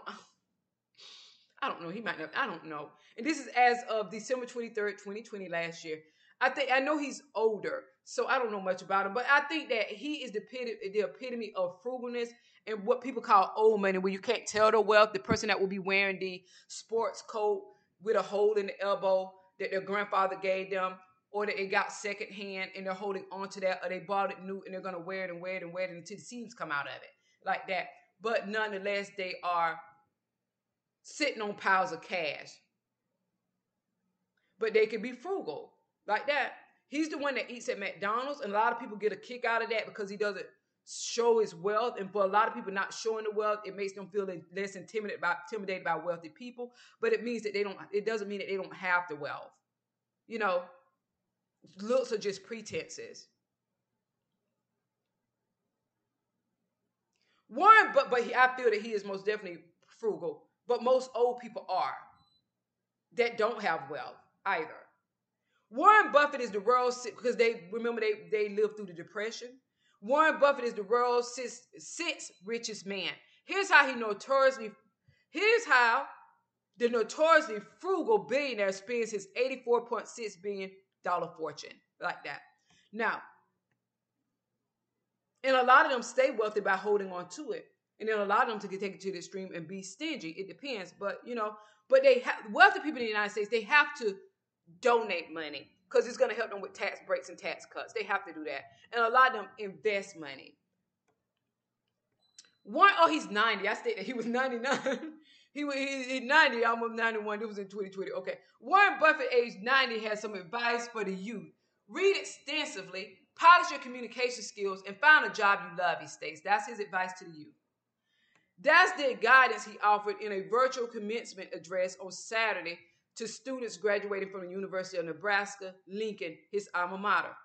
I don't know. He might not, I don't know. And this is as of December 23rd, 2020, last year. I think I know he's older, so I don't know much about him, but I think that he is the epitome, the epitome of frugalness and what people call old money, where you can't tell the wealth. The person that will be wearing the sports coat with a hole in the elbow that their grandfather gave them, or that it got secondhand and they're holding on to that, or they bought it new and they're gonna wear it and wear it and wear it until the seams come out of it, like that. But nonetheless, they are sitting on piles of cash. But they can be frugal like that. He's the one that eats at McDonald's, and a lot of people get a kick out of that because he doesn't show his wealth. And for a lot of people not showing the wealth, it makes them feel less intimidated by intimidated by wealthy people. But it means that they don't. It doesn't mean that they don't have the wealth. You know, looks are just pretenses. Warren, but but he, I feel that he is most definitely frugal. But most old people are that don't have wealth either. Warren Buffett is the world's because they remember they they lived through the depression. Warren Buffett is the world's sixth, sixth richest man. Here's how he notoriously. Here's how the notoriously frugal billionaire spends his 84.6 billion dollar fortune like that. Now, and a lot of them stay wealthy by holding on to it, and then a lot of them to get taken to the extreme and be stingy. It depends, but you know, but they have wealthy people in the United States. They have to donate money because it's going to help them with tax breaks and tax cuts. They have to do that. And a lot of them invest money. One, oh, he's 90. I stated he was 99. he was he's 90, almost 91. It was in 2020. Okay. Warren Buffett, age 90, has some advice for the youth. Read extensively, polish your communication skills, and find a job you love, he states. That's his advice to the youth. That's the guidance he offered in a virtual commencement address on Saturday to students graduating from the University of Nebraska, Lincoln, his alma mater.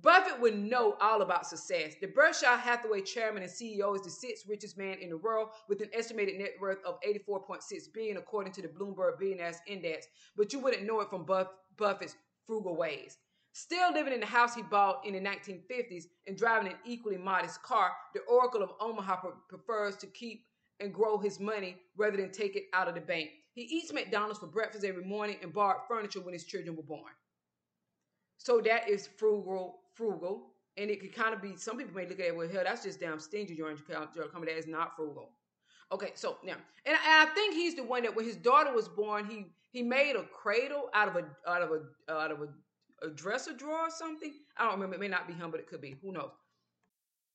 Buffett would know all about success. The Berkshire Hathaway chairman and CEO is the sixth richest man in the world with an estimated net worth of 84.6 billion according to the Bloomberg Billionaires Index, but you wouldn't know it from Buff- Buffett's frugal ways. Still living in the house he bought in the 1950s and driving an equally modest car, the Oracle of Omaha prefers to keep and grow his money rather than take it out of the bank. He eats McDonald's for breakfast every morning and borrowed furniture when his children were born. So that is frugal, frugal. And it could kind of be, some people may look at it, well, hell, that's just damn stingy, George Coming That is not frugal. Okay, so now, and I, think he's the one that when his daughter was born, he he made a cradle out of a out of a out of a, a dresser drawer or something. I don't remember. It may not be him, but it could be. Who knows?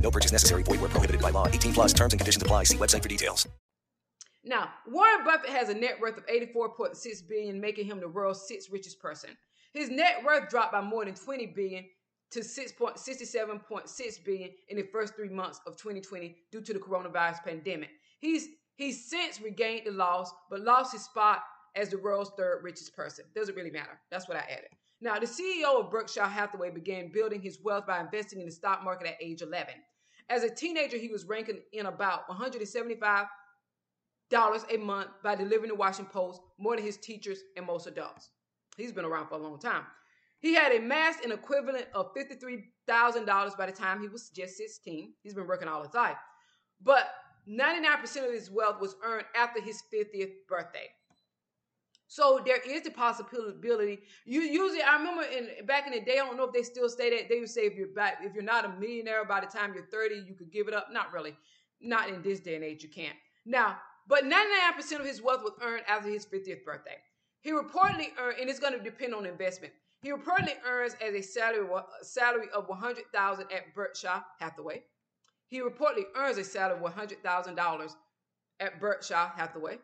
No purchase necessary. Void where prohibited by law. 18 plus terms and conditions apply. See website for details. Now, Warren Buffett has a net worth of 84.6 billion, making him the world's sixth richest person. His net worth dropped by more than 20 billion to 6.67.6 billion in the first three months of 2020 due to the coronavirus pandemic. He's he's since regained the loss, but lost his spot as the world's third richest person. Doesn't really matter. That's what I added. Now, the CEO of Berkshire Hathaway began building his wealth by investing in the stock market at age 11. As a teenager, he was ranking in about 175 dollars a month by delivering the Washington Post more than his teachers and most adults. He's been around for a long time. He had amassed an equivalent of $53,000 by the time he was just 16. He's been working all his life. But 99% of his wealth was earned after his 50th birthday. So there is the possibility. You usually, I remember in back in the day, I don't know if they still say that. They would say if you're back, if you're not a millionaire by the time you're 30, you could give it up. Not really. Not in this day and age, you can't. Now, but 99% of his wealth was earned after his 50th birthday. He reportedly earned, and it's going to depend on investment. He reportedly earns as a salary salary of 100,000 at Berkshire Hathaway. He reportedly earns a salary of $100,000 at Berkshire Hathaway.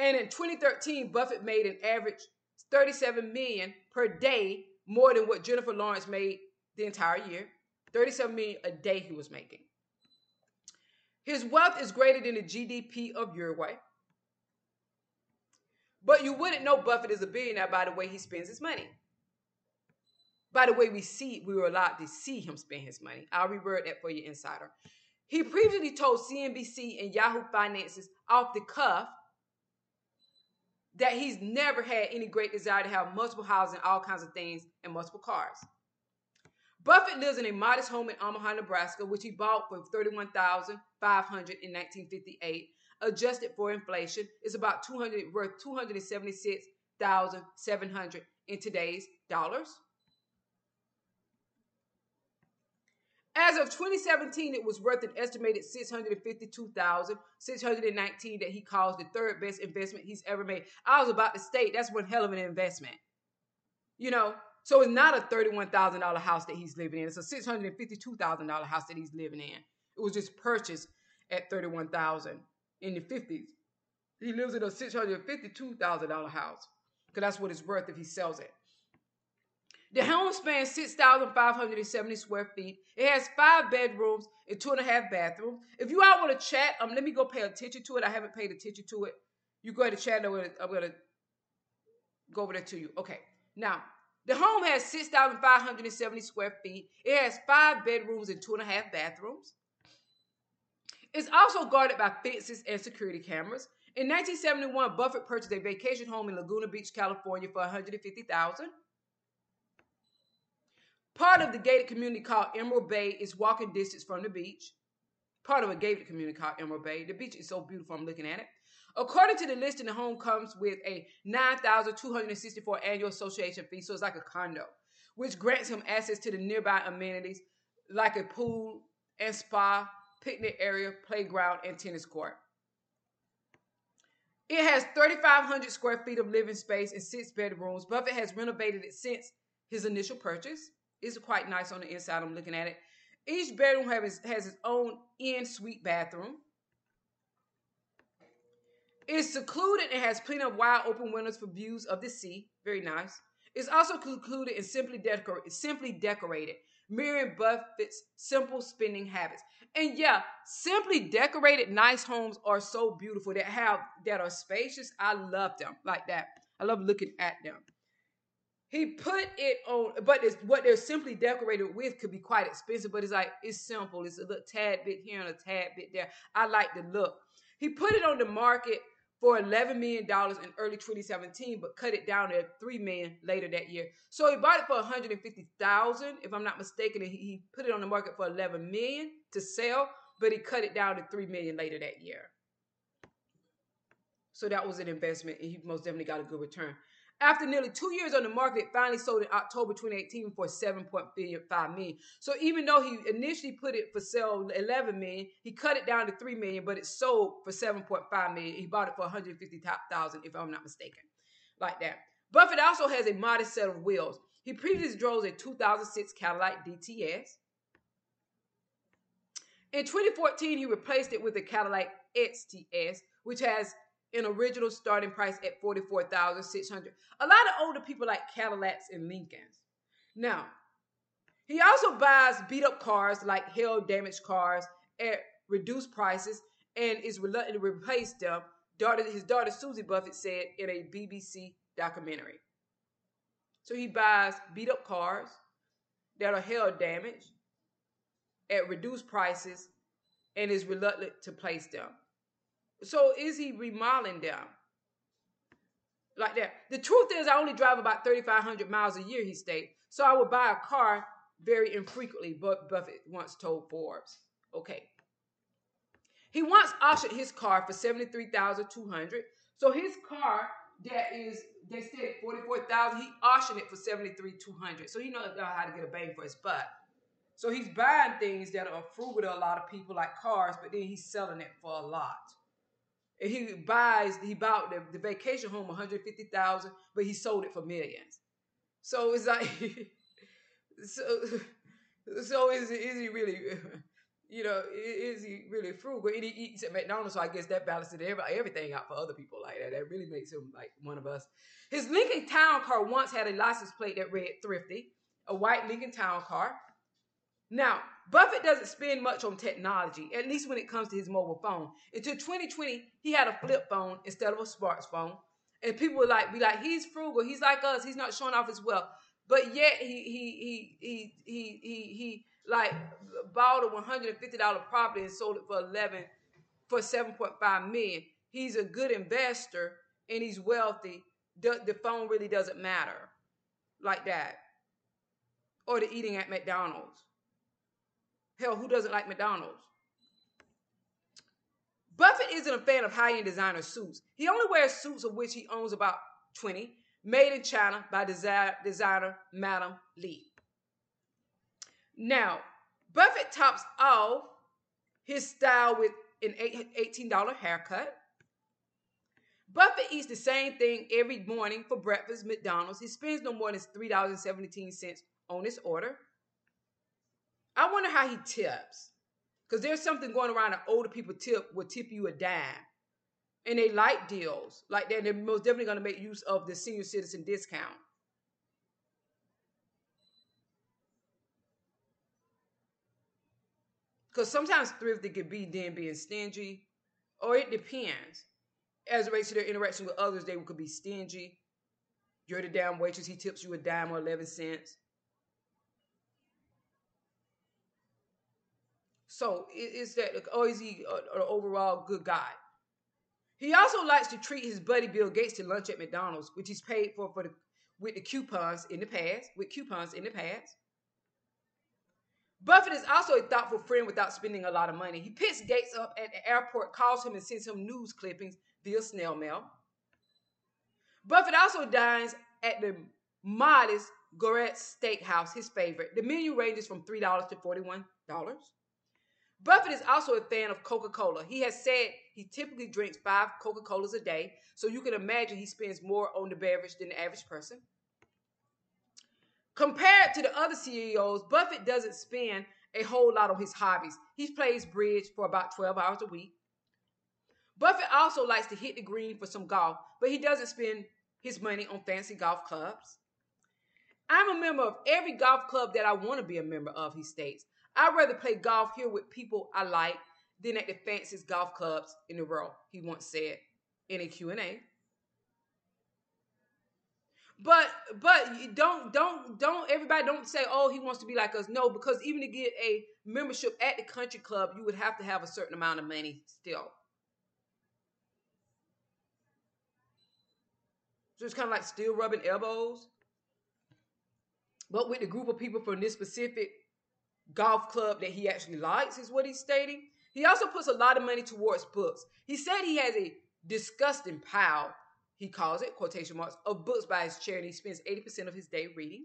And in 2013, Buffett made an average 37 million per day more than what Jennifer Lawrence made the entire year. 37 million a day he was making. His wealth is greater than the GDP of Uruguay. But you wouldn't know Buffett is a billionaire by the way he spends his money. By the way we see, we were allowed to see him spend his money. I'll reword that for you, insider. He previously told CNBC and Yahoo Finances off the cuff that he's never had any great desire to have multiple houses and all kinds of things and multiple cars. Buffett lives in a modest home in Omaha, Nebraska, which he bought for 31,500 in 1958. Adjusted for inflation, it's about 200 worth 276,700 in today's dollars. As of 2017, it was worth an estimated 652,619 that he calls the third best investment he's ever made. I was about to state that's one hell of an investment. You know, so it's not a $31,000 house that he's living in. It's a $652,000 house that he's living in. It was just purchased at 31,000 in the 50s. He lives in a $652,000 house because that's what it's worth if he sells it. The home spans 6,570 square feet. It has five bedrooms and two and a half bathrooms. If you all want to chat, um, let me go pay attention to it. I haven't paid attention to it. You go ahead and chat. I'm I'm gonna go over there to you. Okay. Now, the home has 6,570 square feet. It has five bedrooms and two and a half bathrooms. It's also guarded by fences and security cameras. In 1971, Buffett purchased a vacation home in Laguna Beach, California for 150,000. Part of the gated community called Emerald Bay is walking distance from the beach. Part of a gated community called Emerald Bay. The beach is so beautiful, I'm looking at it. According to the listing, the home comes with a 9,264 annual association fee, so it's like a condo, which grants him access to the nearby amenities like a pool and spa, picnic area, playground, and tennis court. It has 3,500 square feet of living space and six bedrooms. Buffett has renovated it since his initial purchase. It's quite nice on the inside. I'm looking at it. Each bedroom has, has its own in suite bathroom. It's secluded and has plenty of wide open windows for views of the sea. Very nice. It's also concluded and simply, decor- simply decorated, mirroring Buffett's simple spending habits. And yeah, simply decorated nice homes are so beautiful that have that are spacious. I love them like that. I love looking at them. He put it on, but it's, what they're simply decorated with could be quite expensive, but it's like, it's simple. It's a little tad bit here and a tad bit there. I like the look. He put it on the market for $11 million in early 2017, but cut it down to 3 million later that year. So he bought it for 150,000, if I'm not mistaken, and he put it on the market for 11 million to sell, but he cut it down to 3 million later that year. So that was an investment, and he most definitely got a good return. After nearly two years on the market, it finally sold in October 2018 for 7.5 million. So even though he initially put it for sale 11 million, he cut it down to 3 million, but it sold for 7.5 million. He bought it for 150,000, if I'm not mistaken, like that. Buffett also has a modest set of wheels. He previously drove a 2006 Cadillac DTS. In 2014, he replaced it with a Cadillac XTS, which has an original starting price at 44600 A lot of older people like Cadillacs and Lincolns. Now, he also buys beat up cars like hail damaged cars at reduced prices and is reluctant to replace them. Daughter, his daughter Susie Buffett said in a BBC documentary. So he buys beat up cars that are hail damaged at reduced prices and is reluctant to place them. So is he remodeling them? Like that. The truth is, I only drive about 3,500 miles a year, he stated. So I would buy a car very infrequently, but Buffett once told Forbes. Okay. He once auctioned his car for 73200 So his car that is, they said 44000 he auctioned it for 73200 So he knows how to get a bang for his buck. So he's buying things that are frugal to a lot of people, like cars, but then he's selling it for a lot. He buys, he bought the, the vacation home 150000 but he sold it for millions. So it's like, so, so is, is he really, you know, is he really frugal? And he eats at McDonald's, so I guess that balances everything out for other people like that. That really makes him like one of us. His Lincoln Town car once had a license plate that read Thrifty, a white Lincoln Town car. Now, Buffett doesn't spend much on technology, at least when it comes to his mobile phone. Until 2020, he had a flip phone instead of a smartphone. And people would like be like, he's frugal, he's like us, he's not showing off his wealth. But yet he he he he he he, he like bought a $150 property and sold it for 11 for 7.5 million. He's a good investor and he's wealthy. The, the phone really doesn't matter like that. Or the eating at McDonald's. Hell, who doesn't like McDonald's? Buffett isn't a fan of high end designer suits. He only wears suits of which he owns about 20, made in China by designer Madame Li. Now, Buffett tops off his style with an $18 haircut. Buffett eats the same thing every morning for breakfast, McDonald's. He spends no more than $3.17 on his order. I wonder how he tips. Because there's something going around that older people tip will tip you a dime. And they like deals like that. They're most definitely going to make use of the senior citizen discount. Because sometimes thrifty can be then being stingy, or it depends. As it relates to their interaction with others, they could be stingy. You're the damn waitress, he tips you a dime or 11 cents. So is that, oh, is he an overall good guy? He also likes to treat his buddy Bill Gates to lunch at McDonald's, which he's paid for, for the, with the coupons in the past, with coupons in the past. Buffett is also a thoughtful friend without spending a lot of money. He picks Gates up at the airport, calls him, and sends him news clippings via snail mail. Buffett also dines at the modest Gorat's Steakhouse, his favorite. The menu ranges from $3 to $41. Buffett is also a fan of Coca Cola. He has said he typically drinks five Coca Colas a day, so you can imagine he spends more on the beverage than the average person. Compared to the other CEOs, Buffett doesn't spend a whole lot on his hobbies. He plays bridge for about 12 hours a week. Buffett also likes to hit the green for some golf, but he doesn't spend his money on fancy golf clubs. I'm a member of every golf club that I want to be a member of, he states. I'd rather play golf here with people I like than at the fanciest golf clubs in the world, he once said in a Q&A. But but don't don't don't everybody don't say oh he wants to be like us. No, because even to get a membership at the country club, you would have to have a certain amount of money still. So it's kind of like still rubbing elbows. But with the group of people from this specific golf club that he actually likes, is what he's stating. He also puts a lot of money towards books. He said he has a disgusting pile, he calls it, quotation marks, of books by his chair, and he spends 80% of his day reading.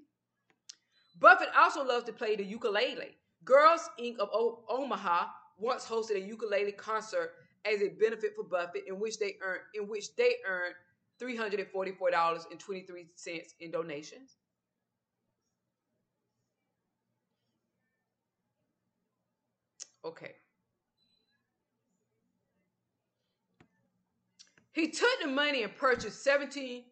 Buffett also loves to play the ukulele. Girls Inc. of o- Omaha once hosted a ukulele concert as a benefit for Buffett, in which they earned in which they earned $344.23 in donations. Okay. He took the money and purchased 17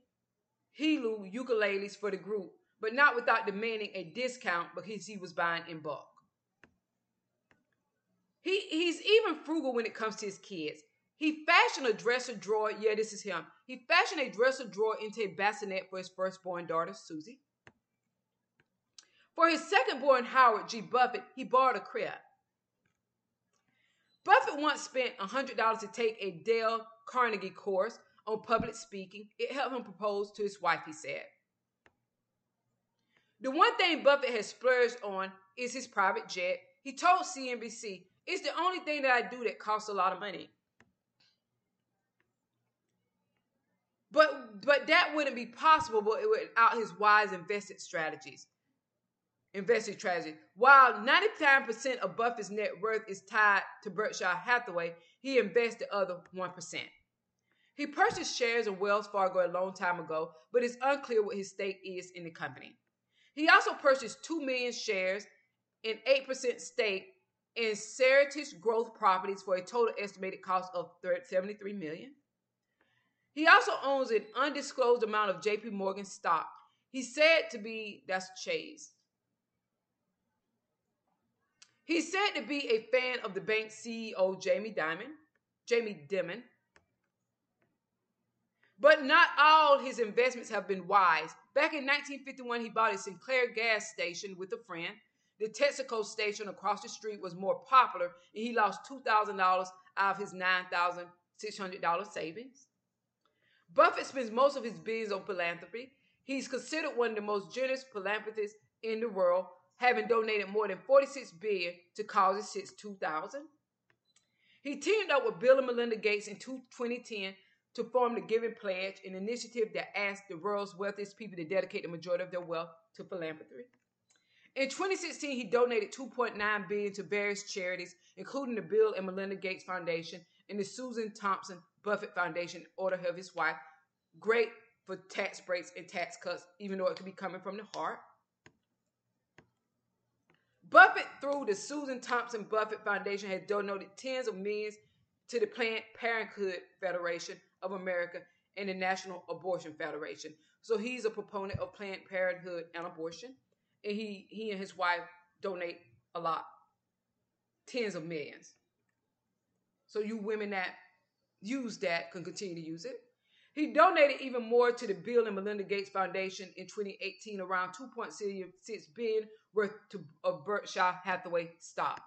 Helu ukuleles for the group, but not without demanding a discount because he was buying in bulk. He, he's even frugal when it comes to his kids. He fashioned a dresser drawer. Yeah, this is him. He fashioned a dresser drawer into a bassinet for his firstborn daughter, Susie. For his second-born, Howard G. Buffett, he borrowed a crib. Buffett once spent $100 to take a Dale Carnegie course on public speaking. It helped him propose to his wife, he said. The one thing Buffett has splurged on is his private jet. He told CNBC, It's the only thing that I do that costs a lot of money. But but that wouldn't be possible without his wise invested strategies. Investing strategy. While 99% of Buffett's net worth is tied to Berkshire Hathaway, he invests the other 1%. He purchased shares of Wells Fargo a long time ago, but it's unclear what his stake is in the company. He also purchased 2 million shares and 8% stake in Seritage Growth Properties for a total estimated cost of 73 million. He also owns an undisclosed amount of JP Morgan stock. He's said to be that's Chase. He's said to be a fan of the bank's CEO Jamie Dimon, Jamie Dimon. But not all his investments have been wise. Back in 1951, he bought a Sinclair gas station with a friend. The Texaco station across the street was more popular, and he lost $2,000 out of his $9,600 savings. Buffett spends most of his billions on philanthropy. He's considered one of the most generous philanthropists in the world, having donated more than 46 billion to causes since 2000. He teamed up with Bill and Melinda Gates in 2010 to form the Giving Pledge, an initiative that asked the world's wealthiest people to dedicate the majority of their wealth to philanthropy. In 2016, he donated 2.9 billion to various charities, including the Bill and Melinda Gates Foundation and the Susan Thompson Buffett Foundation in order of his wife. Great for tax breaks and tax cuts, even though it could be coming from the heart. Buffett, through the Susan Thompson Buffett Foundation, has donated tens of millions to the Planned Parenthood Federation of America and the National Abortion Federation. So he's a proponent of Planned Parenthood and abortion. And he, he and his wife donate a lot, tens of millions. So you women that use that can continue to use it. He donated even more to the Bill and Melinda Gates Foundation in 2018, around 2.6 billion worth to, of Berkshire Hathaway stock.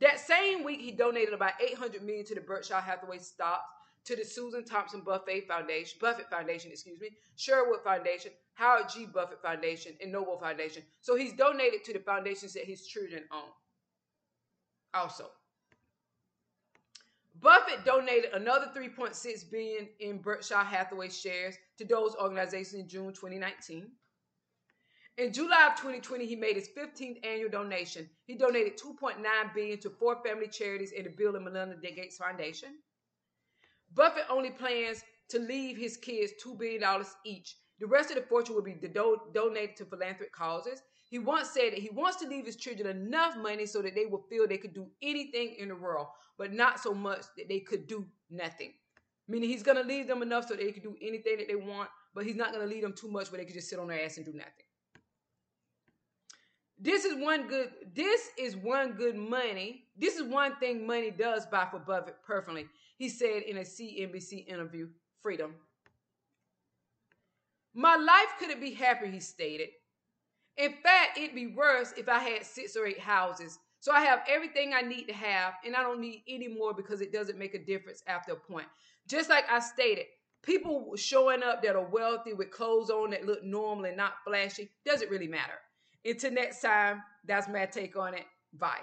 That same week, he donated about 800 million to the Berkshire Hathaway stock, to the Susan Thompson Buffett Foundation, Buffett Foundation, excuse me, Sherwood Foundation, Howard G. Buffett Foundation, and NoVo Foundation. So he's donated to the foundations that his children own. Also, Buffett donated another 3.6 billion in Berkshire Hathaway shares to those organizations in June 2019. In July of 2020, he made his 15th annual donation. He donated 2.9 billion to four family charities and the Bill and Melinda Gates Foundation. Buffett only plans to leave his kids $2 billion each. The rest of the fortune will be do- donated to philanthropic causes. He once said that he wants to leave his children enough money so that they will feel they could do anything in the world, but not so much that they could do nothing. Meaning he's going to leave them enough so they can do anything that they want, but he's not going to leave them too much where they can just sit on their ass and do nothing. This is one good. This is one good money. This is one thing money does buy for Buffett perfectly. He said in a CNBC interview, "Freedom." My life couldn't be happier, he stated. In fact, it'd be worse if I had six or eight houses. So I have everything I need to have, and I don't need any more because it doesn't make a difference after a point. Just like I stated, people showing up that are wealthy with clothes on that look normal and not flashy doesn't really matter. Until next time, that's my take on it. Bye.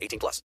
18 plus.